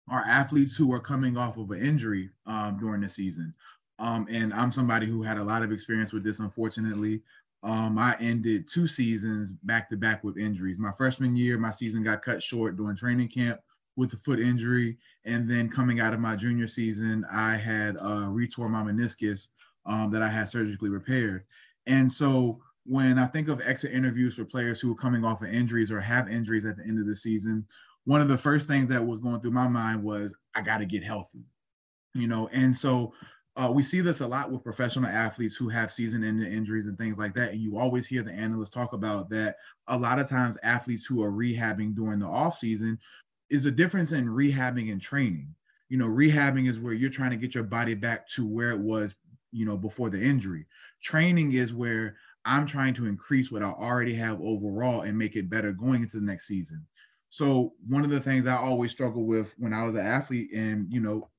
S2: our athletes who are coming off of an injury um, during the season. Um, and I'm somebody who had a lot of experience with this, unfortunately. Um, I ended two seasons back to back with injuries. My freshman year, my season got cut short during training camp with a foot injury. And then coming out of my junior season, I had uh, retore my meniscus um, that I had surgically repaired. And so when I think of exit interviews for players who are coming off of injuries or have injuries at the end of the season, one of the first things that was going through my mind was, I got to get healthy, you know? And so uh, we see this a lot with professional athletes who have season ending injuries and things like that. And you always hear the analysts talk about that a lot of times athletes who are rehabbing during the off season is a difference in rehabbing and training. You know, rehabbing is where you're trying to get your body back to where it was, you know, before the injury. Training is where I'm trying to increase what I already have overall and make it better going into the next season. So one of the things I always struggle with when I was an athlete, and you know,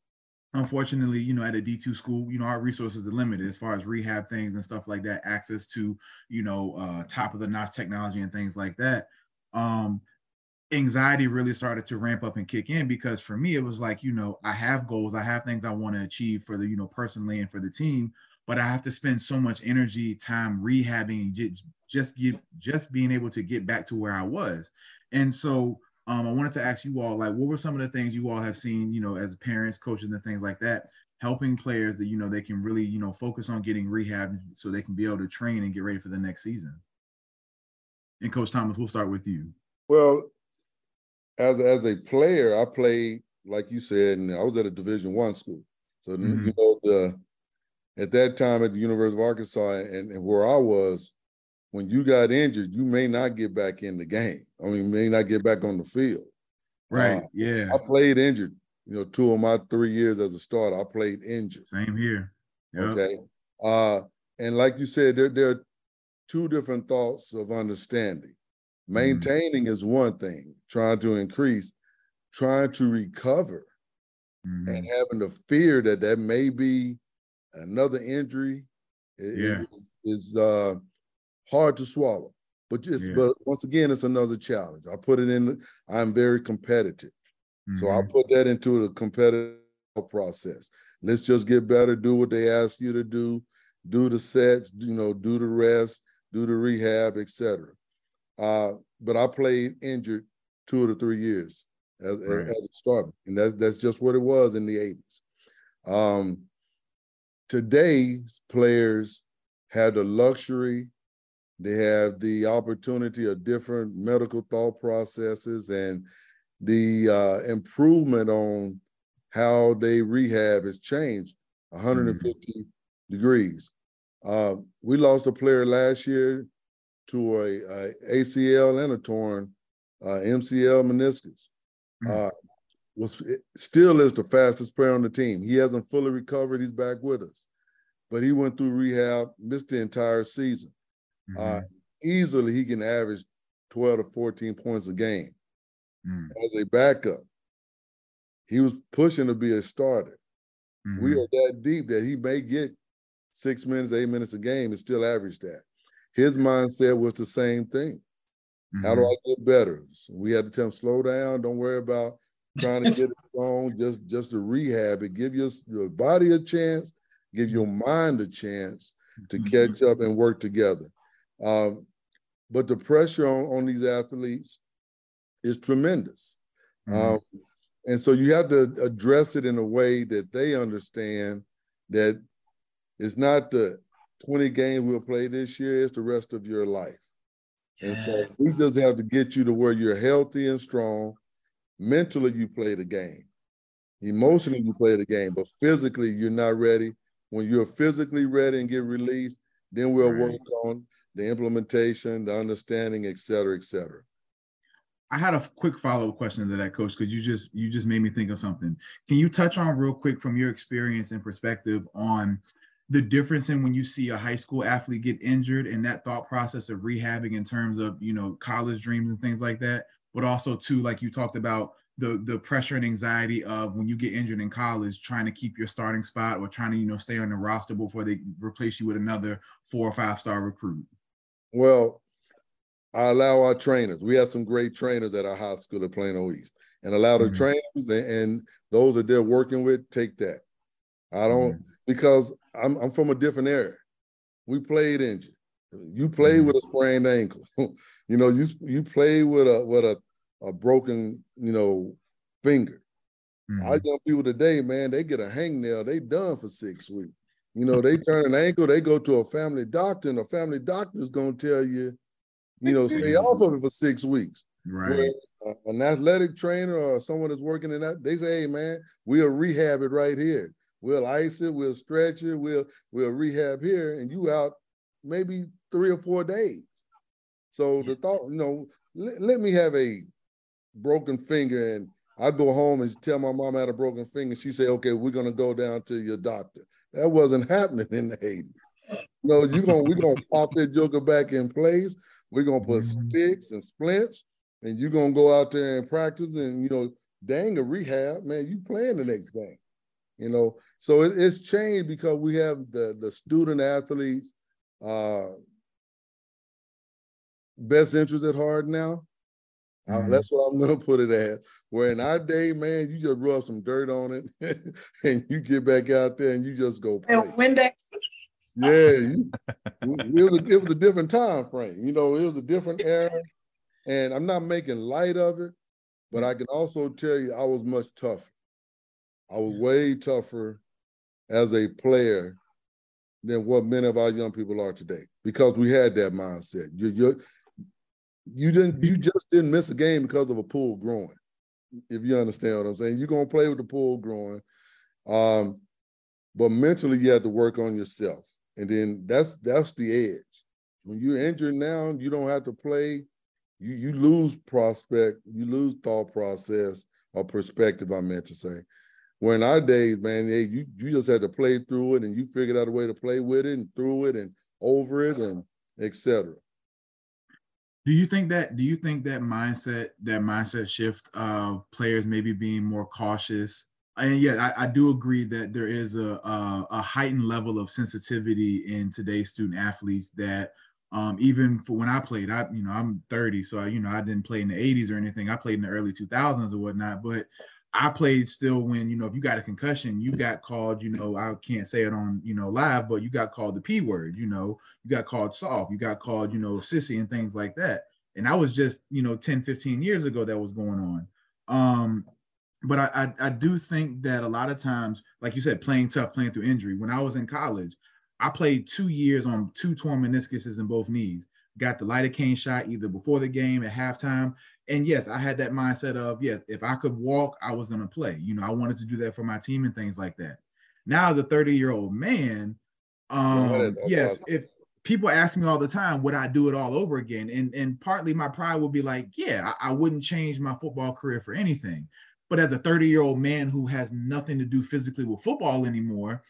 S2: unfortunately, you know, at a D2 school, you know, our resources are limited as far as rehab things and stuff like that, access to, you know, uh, top of the notch technology and things like that. Um, anxiety really started to ramp up and kick in because for me, it was like, you know, I have goals, I have things I want to achieve for the, you know, personally and for the team, but I have to spend so much energy, time rehabbing, just get, just being able to get back to where I was. And so Um, I wanted to ask you all, like, what were some of the things you all have seen, you know, as parents, coaches, and things like that, helping players that you know they can really, you know, focus on getting rehab so they can be able to train and get ready for the next season. And Coach Thomas, we'll start with you.
S3: Well, as as a player, I played like you said, and I was at a Division One school. So mm-hmm. you know the at that time at the University of Arkansas and, and, where I was, when you got injured, you may not get back in the game. I mean, may not get back on the field.
S2: Right. Uh, yeah.
S3: I played injured. You know, two of my three years as a starter, I played injured.
S2: Same here.
S3: Yep. Okay. Uh, and like you said, there, there are two different thoughts of understanding. Mm-hmm. Maintaining mm-hmm. is one thing, trying to increase, trying to recover, mm-hmm. and having the fear that that may be another injury yeah. is, uh, hard to swallow. But just yeah. but once again, it's another challenge. I put it in. I'm very competitive, mm-hmm. so I mm-hmm. put that into the competitive process. Let's just get better. Do what they ask you to do. Do the sets. You know, do the rest. Do the rehab, etc. Uh, but I played injured two the three years as, right. as a starter, and that, that's just what it was in the '80s. Um, today's players have the luxury they have the opportunity of different medical thought processes and the uh, improvement on how they rehab has changed 150 mm-hmm. degrees. Uh, we lost a player last year to a, a ACL and a torn uh, MCL meniscus. Mm-hmm. Was still is the fastest player on the team. He hasn't fully recovered. He's back with us, but he went through rehab, missed the entire season. Uh, mm-hmm. Uh, easily, he can average 12 to 14 points a game mm. as a backup. He was pushing to be a starter. Mm-hmm. We are that deep that he may get six minutes, eight minutes a game and still average that. His mindset was the same thing. Mm-hmm. How do mm-hmm. I get better? So we had to tell him, slow down. Don't worry about trying to get it strong. Just just to rehab it. Give your, your body a chance. Give your mind a chance to mm-hmm. catch up and work together. Um, but the pressure on, on these athletes is tremendous. Mm-hmm. Um, and so you have to address it in a way that they understand that it's not the 20 games we'll play this year, it's the rest of your life. And so we just have to get you to where you're healthy and strong. Mentally, you play the game. Emotionally, you play the game, but physically, you're not ready. When you're physically ready and get released, then we'll right. work on the implementation, the understanding, et cetera, et cetera.
S2: I had a quick follow-up question to that, coach, because you just you just made me think of something. Can you touch on real quick from your experience and perspective on the difference in when you see a high school athlete get injured and that thought process of rehabbing in terms of you know college dreams and things like that, but also too like you talked about the the pressure and anxiety of when you get injured in college, trying to keep your starting spot or trying to you know stay on the roster before they replace you with another four or five star recruit.
S3: Well, I allow our trainers. We have some great trainers at our high school at Plano East, and allow the mm-hmm. trainers and, and, those that they're working with take that. I don't mm-hmm. because I'm I'm from a different era. We played injured. You play mm-hmm. with a sprained ankle. you know, you you played with a with a, a broken you know finger. Mm-hmm. Our young people today, man, they get a hangnail. They done for six weeks. You know, they turn an ankle, they go to a family doctor, and a family doctor is going to tell you, you know, stay off of it for six weeks.
S2: Right.
S3: An athletic trainer or someone that's working in that, they say, hey, man, we'll rehab it right here. We'll ice it, we'll stretch it, we'll we'll rehab here, and you out maybe three or four days. So the thought, you know, let, let me have a broken finger and I go home and tell my mom I had a broken finger. She said, okay, we're gonna go down to your doctor. That wasn't happening in the 80s. You know, you gonna we're gonna pop that joker back in place. We're gonna put mm-hmm. sticks and splints, and you're gonna go out there and practice. And you know, dang a rehab, man, you playing the next game. You know, so it, it's changed because we have the the student athletes uh best interest at heart now. Mm-hmm. Uh, that's what I'm gonna put it at. Where in our day, man, you just rub some dirt on it and you get back out there and you just go play.
S1: And Windex.
S3: yeah, you, it, was, it was a different time frame. You know, it was a different era, and I'm not making light of it, But I can also tell you I was much tougher. I was way tougher as a player than what many of our young people are today because we had that mindset. You you you didn't you just didn't miss a game because of a pool growing. If you understand what I'm saying, you're gonna play with the pool growing. Um, but mentally you have to work on yourself. And then that's that's the edge. When you're injured now, you don't have to play. You you lose prospect, you lose thought process or perspective, I meant to say. Where in our days, man, you you just had to play through it and you figured out a way to play with it and through it and over it and etc.
S2: Do you think that do you think that mindset, that mindset shift of players maybe being more cautious and yeah, I, I, do agree that there is a, a, a heightened level of sensitivity in today's student athletes that um, even for when I played, I you know I'm 30, so I, you know I didn't play in the 80s or anything. I played in the early 2000s or whatnot, but I played still when you know if you got a concussion, you got called. You know I can't say it on you know live, but you got called the p word. You know you got called soft, you got called you know sissy and things like that. And that was just you know 10, 15 years ago that was going on. Um, but I, I, I do think that a lot of times, like you said, playing tough, playing through injury. When I was in college, I played two years on two torn meniscuses in both knees. Got the lidocaine shot either before the game at halftime. And yes, I had that mindset of yes, if I could walk, I was gonna play. You know, I wanted to do that for my team and things like that. Now, as a 30 year old man, um, yes, if people ask me all the time, would I do it all over again? And and partly my pride would be like, yeah, I, I wouldn't change my football career for anything. But as a 30 year old man who has nothing to do physically with football anymore,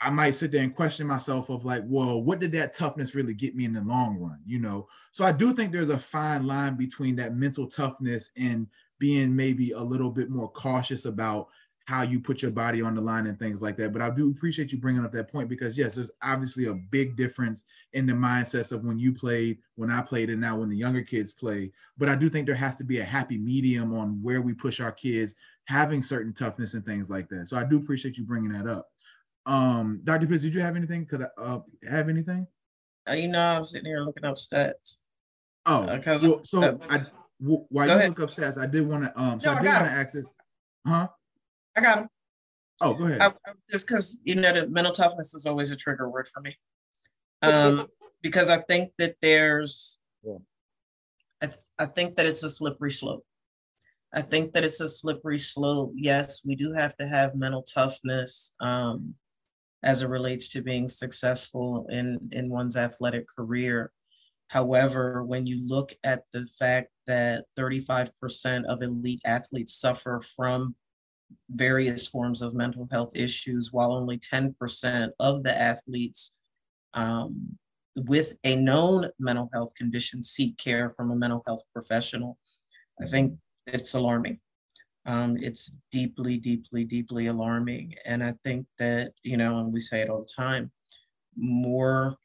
S2: I might sit there and question myself of like, well, what did that toughness really get me in the long run? You know, so I do think there's a fine line between that mental toughness and being maybe a little bit more cautious about how you put your body on the line and things like that. But I do appreciate you bringing up that point because yes, there's obviously a big difference in the mindsets of when you played, when I played, and now when the younger kids play. But I do think there has to be a happy medium on where we push our kids having certain toughness and things like that. So I do appreciate you bringing that up. Um, Dr. Pitts, did you have anything? Could I uh, have anything?
S1: Uh, you know, I'm sitting here looking up stats.
S2: Oh, because uh, well, so uh, I while you ahead. look up stats, I did want to um, so no, I did want to access, huh?
S1: I got him.
S2: Oh, go ahead. I,
S1: just because you know the mental toughness is always a trigger word for me. Um, because I think that there's, yeah. I, th- I think that it's a slippery slope. I think that it's a slippery slope. Yes, we do have to have mental toughness um, as it relates to being successful in in one's athletic career. However, when you look at the fact that 35% of elite athletes suffer from various forms of mental health issues, while only 10% of the athletes um, with a known mental health condition seek care from a mental health professional. I think it's alarming. Um, it's deeply, deeply, deeply alarming. And I think that, you know, and we say it all the time, more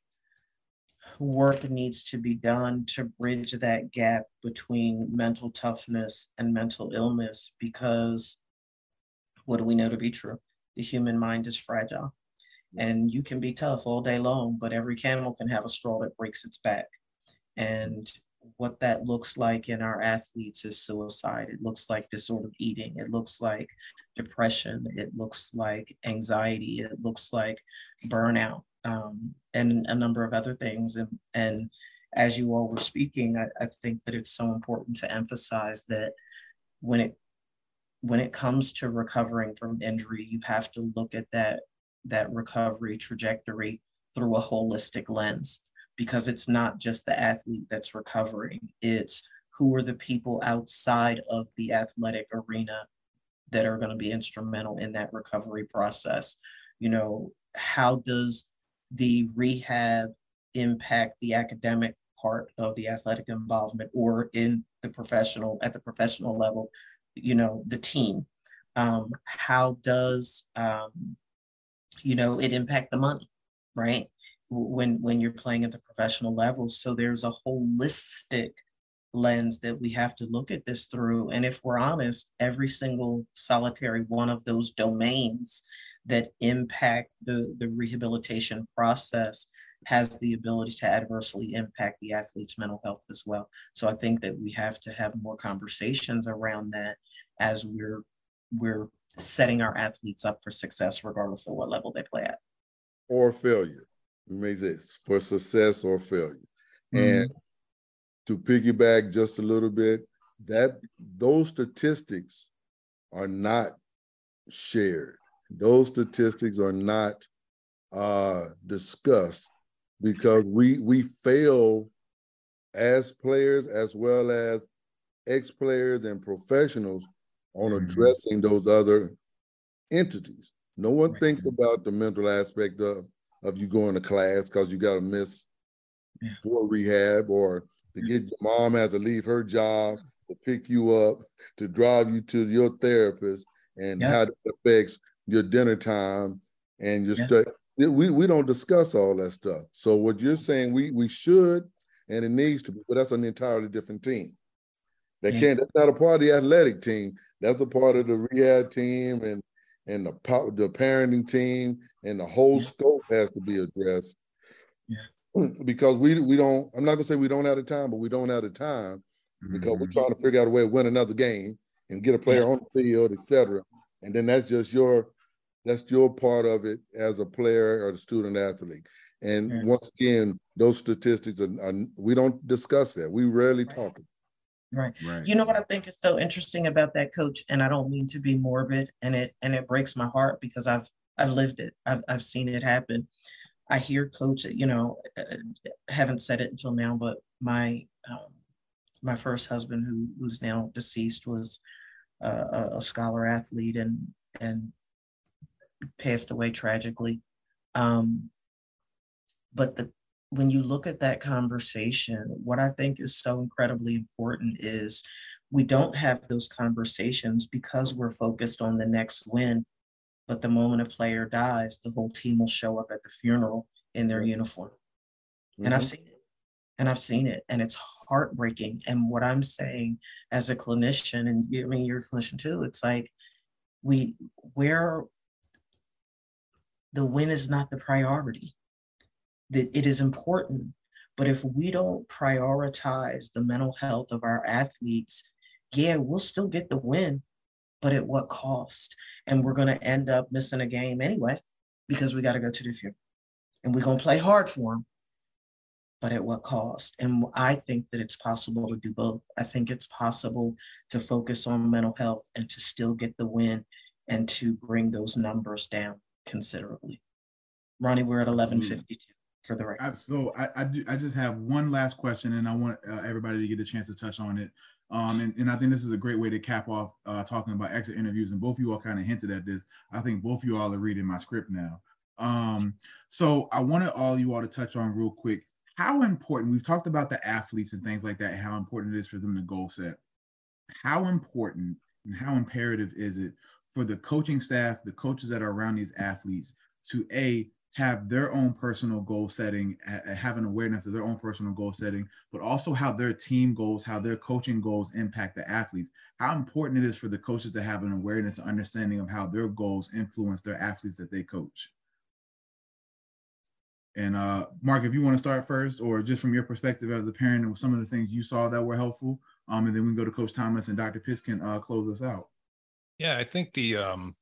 S1: work needs to be done to bridge that gap between mental toughness and mental illness because what do we know to be true? The human mind is fragile. And you can be tough all day long, but every camel can have a straw that breaks its back. And what that looks like in our athletes is suicide. It looks like disordered eating. It looks like depression. It looks like anxiety. It looks like burnout um, and a number of other things. And, and as you all were speaking, I, I think that it's so important to emphasize that when it when it comes to recovering from injury, you have to look at that that recovery trajectory through a holistic lens because it's not just the athlete that's recovering. It's who are the people outside of the athletic arena that are going to be instrumental in that recovery process. You know how does the rehab impact the academic part of the athletic involvement or in the professional at the professional level you know the team? Um, how does um, you know it impact the money right when when you're playing at the professional level so there's a holistic lens that we have to look at this through and if we're honest every single solitary one of those domains that impact the, the rehabilitation process has the ability to adversely impact the athlete's mental health as well. So I think that we have to have more conversations around that as we're we're setting our athletes up for success regardless of what level they play at.
S3: Or failure. We may this for success or failure. Mm-hmm. And to piggyback just a little bit, that those statistics are not shared. Those statistics are not uh, discussed because we we fail as players as well as ex-players and professionals on mm-hmm. addressing those other entities. No one right. thinks about the mental aspect of of you going to class because you got to miss yeah. for rehab or to get your mom has to leave her job to pick you up to drive you to your therapist and yeah. how that affects your dinner time and your yeah. study we, we don't discuss all that stuff. So what you're saying, we we should and it needs to be, but that's an entirely different team. That can't. That's not a part of the athletic team. That's a part of the rehab team and and the the parenting team and the whole scope has to be addressed. Yeah. Because we we don't. I'm not gonna say we don't have the time, but we don't have the time mm-hmm. because we're mm-hmm. trying to figure out a way to win another game and get a player on the field, etc. And then that's just your that's your part of it as a player or a student athlete. And yeah. once again, those statistics are, are, we don't discuss that. We rarely
S1: right.
S3: talk.
S1: Right. right. You know what I think is so interesting about that coach, and I don't mean to be morbid, and it and it breaks my heart because I've I've lived it. I've I've seen it happen. I hear coach, you know, uh, haven't said it until now, but my um, my first husband, who who's now deceased, was uh, a scholar athlete, and and passed away tragically. Um, but the when you look at that conversation, what I think is so incredibly important is we don't have those conversations because we're focused on the next win. But the moment a player dies, the whole team will show up at the funeral in their uniform. Mm-hmm. And I've mm-hmm. seen it. And I've seen it. And it's heartbreaking. And what I'm saying as a clinician, and I mean, you're a clinician too, it's like we, where the win is not the priority. That it is important, but if we don't prioritize the mental health of our athletes, yeah, we'll still get the win, but at what cost? And we're going to end up missing a game anyway because we got to go to the field, and we're going to play hard for them, but at what cost? And I think that it's possible to do both. I think it's possible to focus on mental health and to still get the win and to bring those numbers down considerably. Ronnie, we're at 1152 for the record.
S2: So I, I, do, I just have one last question and I want uh, everybody to get a chance to touch on it. Um, and, and I think this is a great way to cap off uh, talking about exit interviews. And both of you all kind of hinted at this. I think both of you all are reading my script now. Um, so I wanted all you all to touch on real quick how important we've talked about the athletes and things like that, how important it is for them to goal set. How important and how imperative is it for the coaching staff, the coaches that are around these athletes to a have their own personal goal setting, have an awareness of their own personal goal setting, but also how their team goals, how their coaching goals impact the athletes. How important it is for the coaches to have an awareness, understanding of how their goals influence their athletes that they coach. And uh, Mark, if you want to start first, or just from your perspective as a parent, and some of the things you saw that were helpful, um, and then we can go to Coach Thomas and Dr. Piskin uh, close us out.
S4: Yeah, I think the um,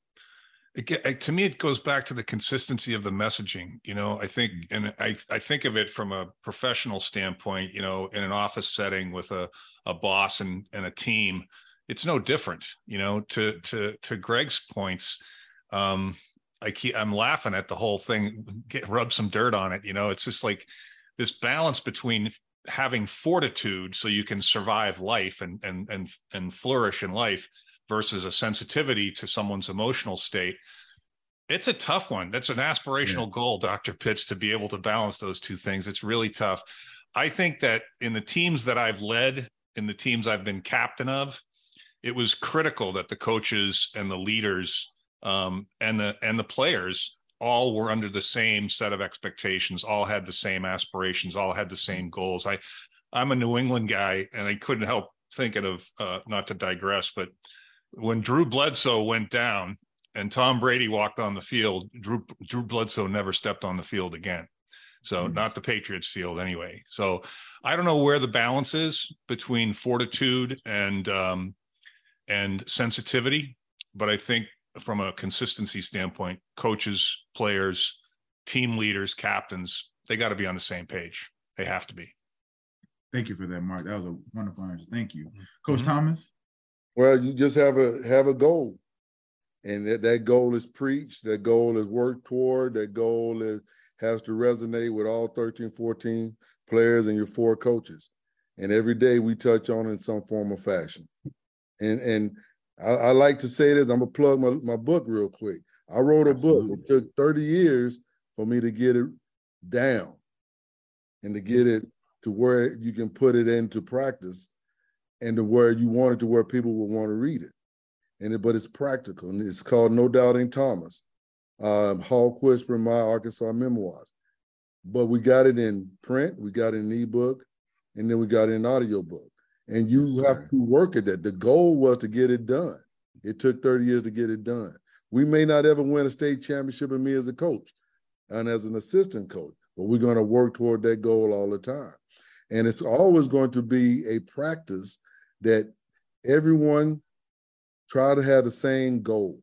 S4: it, to me it goes back to the consistency of the messaging. You know, I think, and I I think of it from a professional standpoint. You know, in an office setting with a a boss and and a team, it's no different. You know, to to to Greg's points. Um, I keep I'm laughing at the whole thing. Get rub some dirt on it. You know, it's just like this balance between having fortitude so you can survive life and and and and flourish in life versus a sensitivity to someone's emotional state it's a tough one. That's an aspirational yeah. goal dr pitts to be able to balance those two things. It's really tough. I think that in the teams that i've led in the teams i've been captain of it was critical that the coaches and the leaders um, and the and the players all were under the same set of expectations all had the same aspirations all had the same goals. I i'm a new england guy and i couldn't help thinking of uh, not to digress but when Drew Bledsoe went down, and Tom Brady walked on the field, Drew Drew Bledsoe never stepped on the field again. So mm-hmm. not the Patriots field anyway. So I don't know where the balance is between fortitude and um, and sensitivity, but I think from a consistency standpoint, coaches, players, team leaders, captains, they got to be on the same page. They have to be.
S2: Thank you for that, Mark. That was a wonderful answer. Thank you, Coach mm-hmm. Thomas.
S3: Well, you just have a have a goal, and that, that goal is preached. That goal is worked toward. That goal is has to resonate with all 13, 14 players and your four coaches. And every day we touch on it in some form or fashion. And and I, I like to say this. I'm gonna plug my, my book real quick. I wrote a Absolutely. book. It took 30 years for me to get it down and to get it to where you can put it into practice and to where you want it to where people will want to read it. And it, but it's practical. And it's called No Doubting Thomas. Um, Hawk Whisper, my Arkansas memoirs. But we got it in print, we got it in ebook, and then we got it in audio book. And you yes, have to work at that. The goal was to get it done. It took 30 years to get it done. We may not ever win a state championship in me as a coach and as an assistant coach, but we're going to work toward that goal all the time. And it's always going to be a practice that everyone try to have the same goal.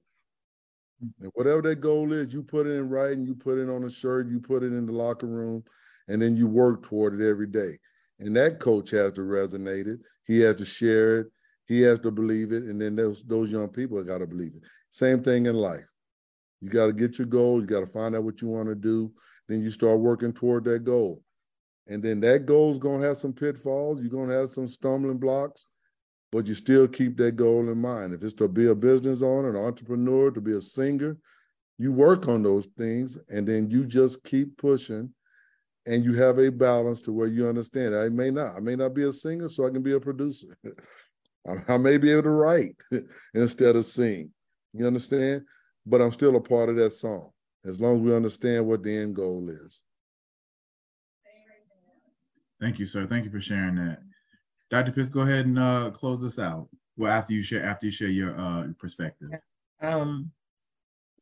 S3: Mm-hmm. And whatever that goal is, you put it in writing, you put it on a shirt, you put it in the locker room, and then you work toward it every day. And that coach has to resonate it. He has to share it. He has to believe it. And then those, those young people got to believe it. Same thing in life. You got to get your goal. You got to find out what you want to do. Then you start working toward that goal. And then that goal is going to have some pitfalls. You're going to have some stumbling blocks but you still keep that goal in mind. If it's to be a business owner, an entrepreneur, to be a singer, you work on those things and then you just keep pushing and you have a balance to where you understand. I may not, I may not be a singer, so I can be a producer. I may be able to write instead of sing. You understand? But I'm still a part of that song as long as we understand what the end goal is.
S2: Thank you, sir. Thank you for sharing that. Dr. Pitts, go ahead and uh, close us out. Well, after you share after you share your uh, perspective.
S1: Um,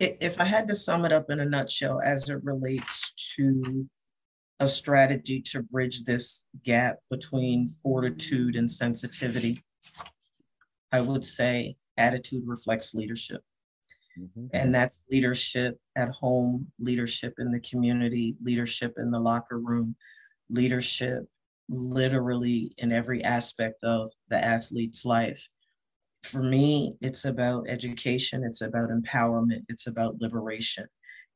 S1: if I had to sum it up in a nutshell as it relates to a strategy to bridge this gap between fortitude and sensitivity, I would say attitude reflects leadership. Mm-hmm. And that's leadership at home, leadership in the community, leadership in the locker room, leadership literally in every aspect of the athlete's life. For me, it's about education, it's about empowerment, it's about liberation.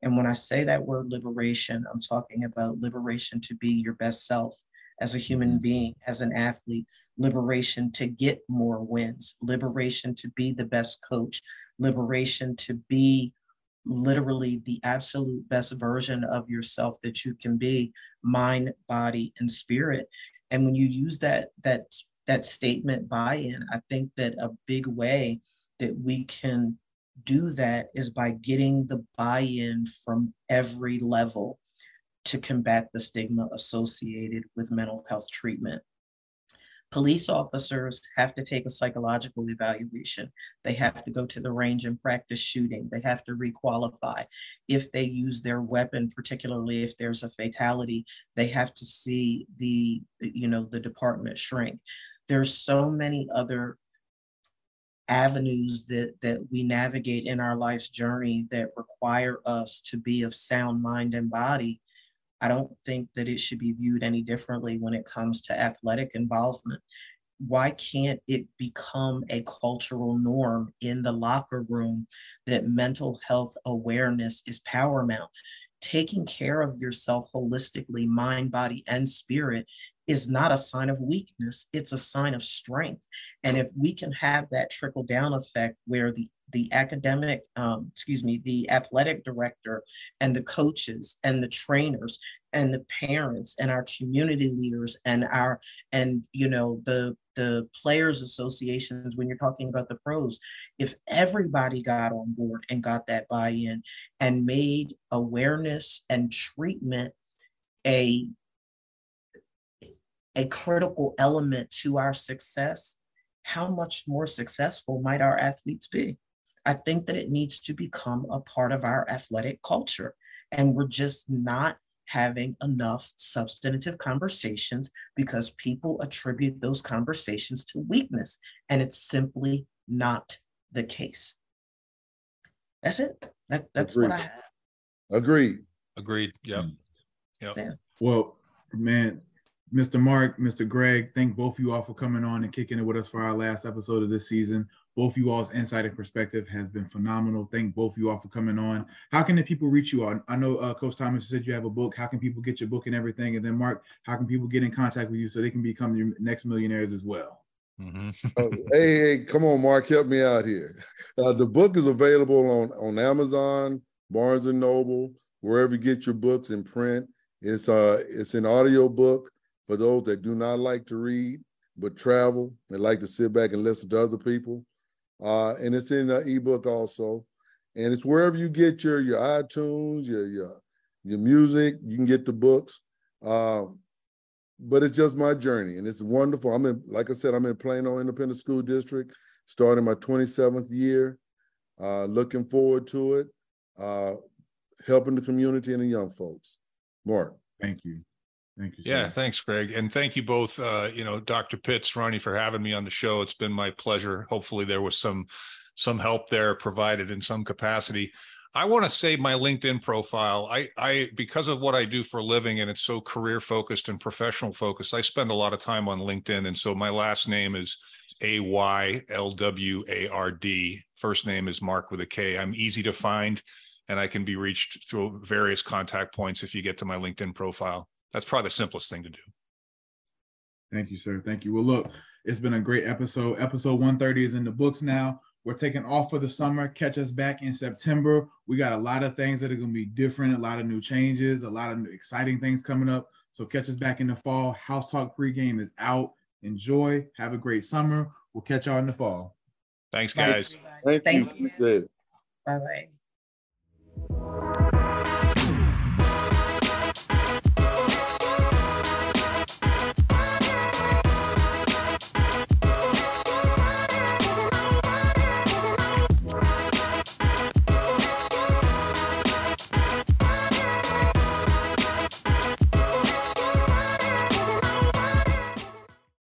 S1: And when I say that word liberation, I'm talking about liberation to be your best self as a human mm-hmm. being, as an athlete, liberation to get more wins, liberation to be the best coach, liberation to be literally the absolute best version of yourself that you can be mind body and spirit. And when you use that that that statement buy-in i think that a big way that we can do that is by getting the buy-in from every level to combat the stigma associated with mental health treatment Police officers have to take a psychological evaluation. They have to go to the range and practice shooting. They have to requalify. If they use their weapon, particularly if there's a fatality, they have to see the, you know, the department shrink. There's so many other avenues that that we navigate in our life's journey that require us to be of sound mind and body I don't think that it should be viewed any differently when it comes to athletic involvement. Why can't it become a cultural norm in the locker room that mental health awareness is paramount? Taking care of yourself holistically, mind, body, and spirit is not a sign of weakness, it's a sign of strength. And if we can have that trickle down effect where the the academic, um, excuse me, the athletic director and the coaches and the trainers and the parents and our community leaders and our and you know the the players associations when you're talking about the pros if everybody got on board and got that buy-in and made awareness and treatment a a critical element to our success, how much more successful might our athletes be? I think that it needs to become a part of our athletic culture. And we're just not having enough substantive conversations because people attribute those conversations to weakness. And it's simply not the case. That's it. That, that's Agreed. what I have.
S3: Agreed.
S4: Agreed. Yep.
S2: Mm. Yep. Yeah. Well, man, Mr. Mark, Mr. Greg, thank both of you all for coming on and kicking it with us for our last episode of this season. Both of you all's insight and perspective has been phenomenal. Thank both of you all for coming on. How can the people reach you on? I know uh, Coach Thomas said you have a book. How can people get your book and everything? And then Mark, how can people get in contact with you so they can become your next millionaires as well?
S3: Mm-hmm. uh, hey, hey, come on, Mark, help me out here. Uh, the book is available on on Amazon, Barnes and Noble, wherever you get your books in print. It's uh it's an audio book for those that do not like to read but travel and like to sit back and listen to other people. Uh, and it's in an ebook also, and it's wherever you get your your iTunes, your your your music. You can get the books. Um, but it's just my journey, and it's wonderful. I'm in, like I said, I'm in Plano Independent School District, starting my 27th year. Uh, looking forward to it. Uh, helping the community and the young folks. Mark.
S2: Thank you. Thank you.
S4: Sir. Yeah, thanks, Greg, and thank you both. Uh, you know, Dr. Pitts, Ronnie, for having me on the show. It's been my pleasure. Hopefully, there was some some help there provided in some capacity. I want to say my LinkedIn profile. I, I, because of what I do for a living and it's so career focused and professional focused, I spend a lot of time on LinkedIn. And so my last name is A Y L W A R D. First name is Mark with a K. I'm easy to find and I can be reached through various contact points if you get to my LinkedIn profile. That's probably the simplest thing to do.
S2: Thank you, sir. Thank you. Well, look, it's been a great episode. Episode 130 is in the books now. We're taking off for the summer. Catch us back in September. We got a lot of things that are going to be different, a lot of new changes, a lot of exciting things coming up. So catch us back in the fall. House Talk pregame is out. Enjoy. Have a great summer. We'll catch y'all in the fall.
S4: Thanks, guys.
S3: Thank, Thank you. you.
S1: Bye bye.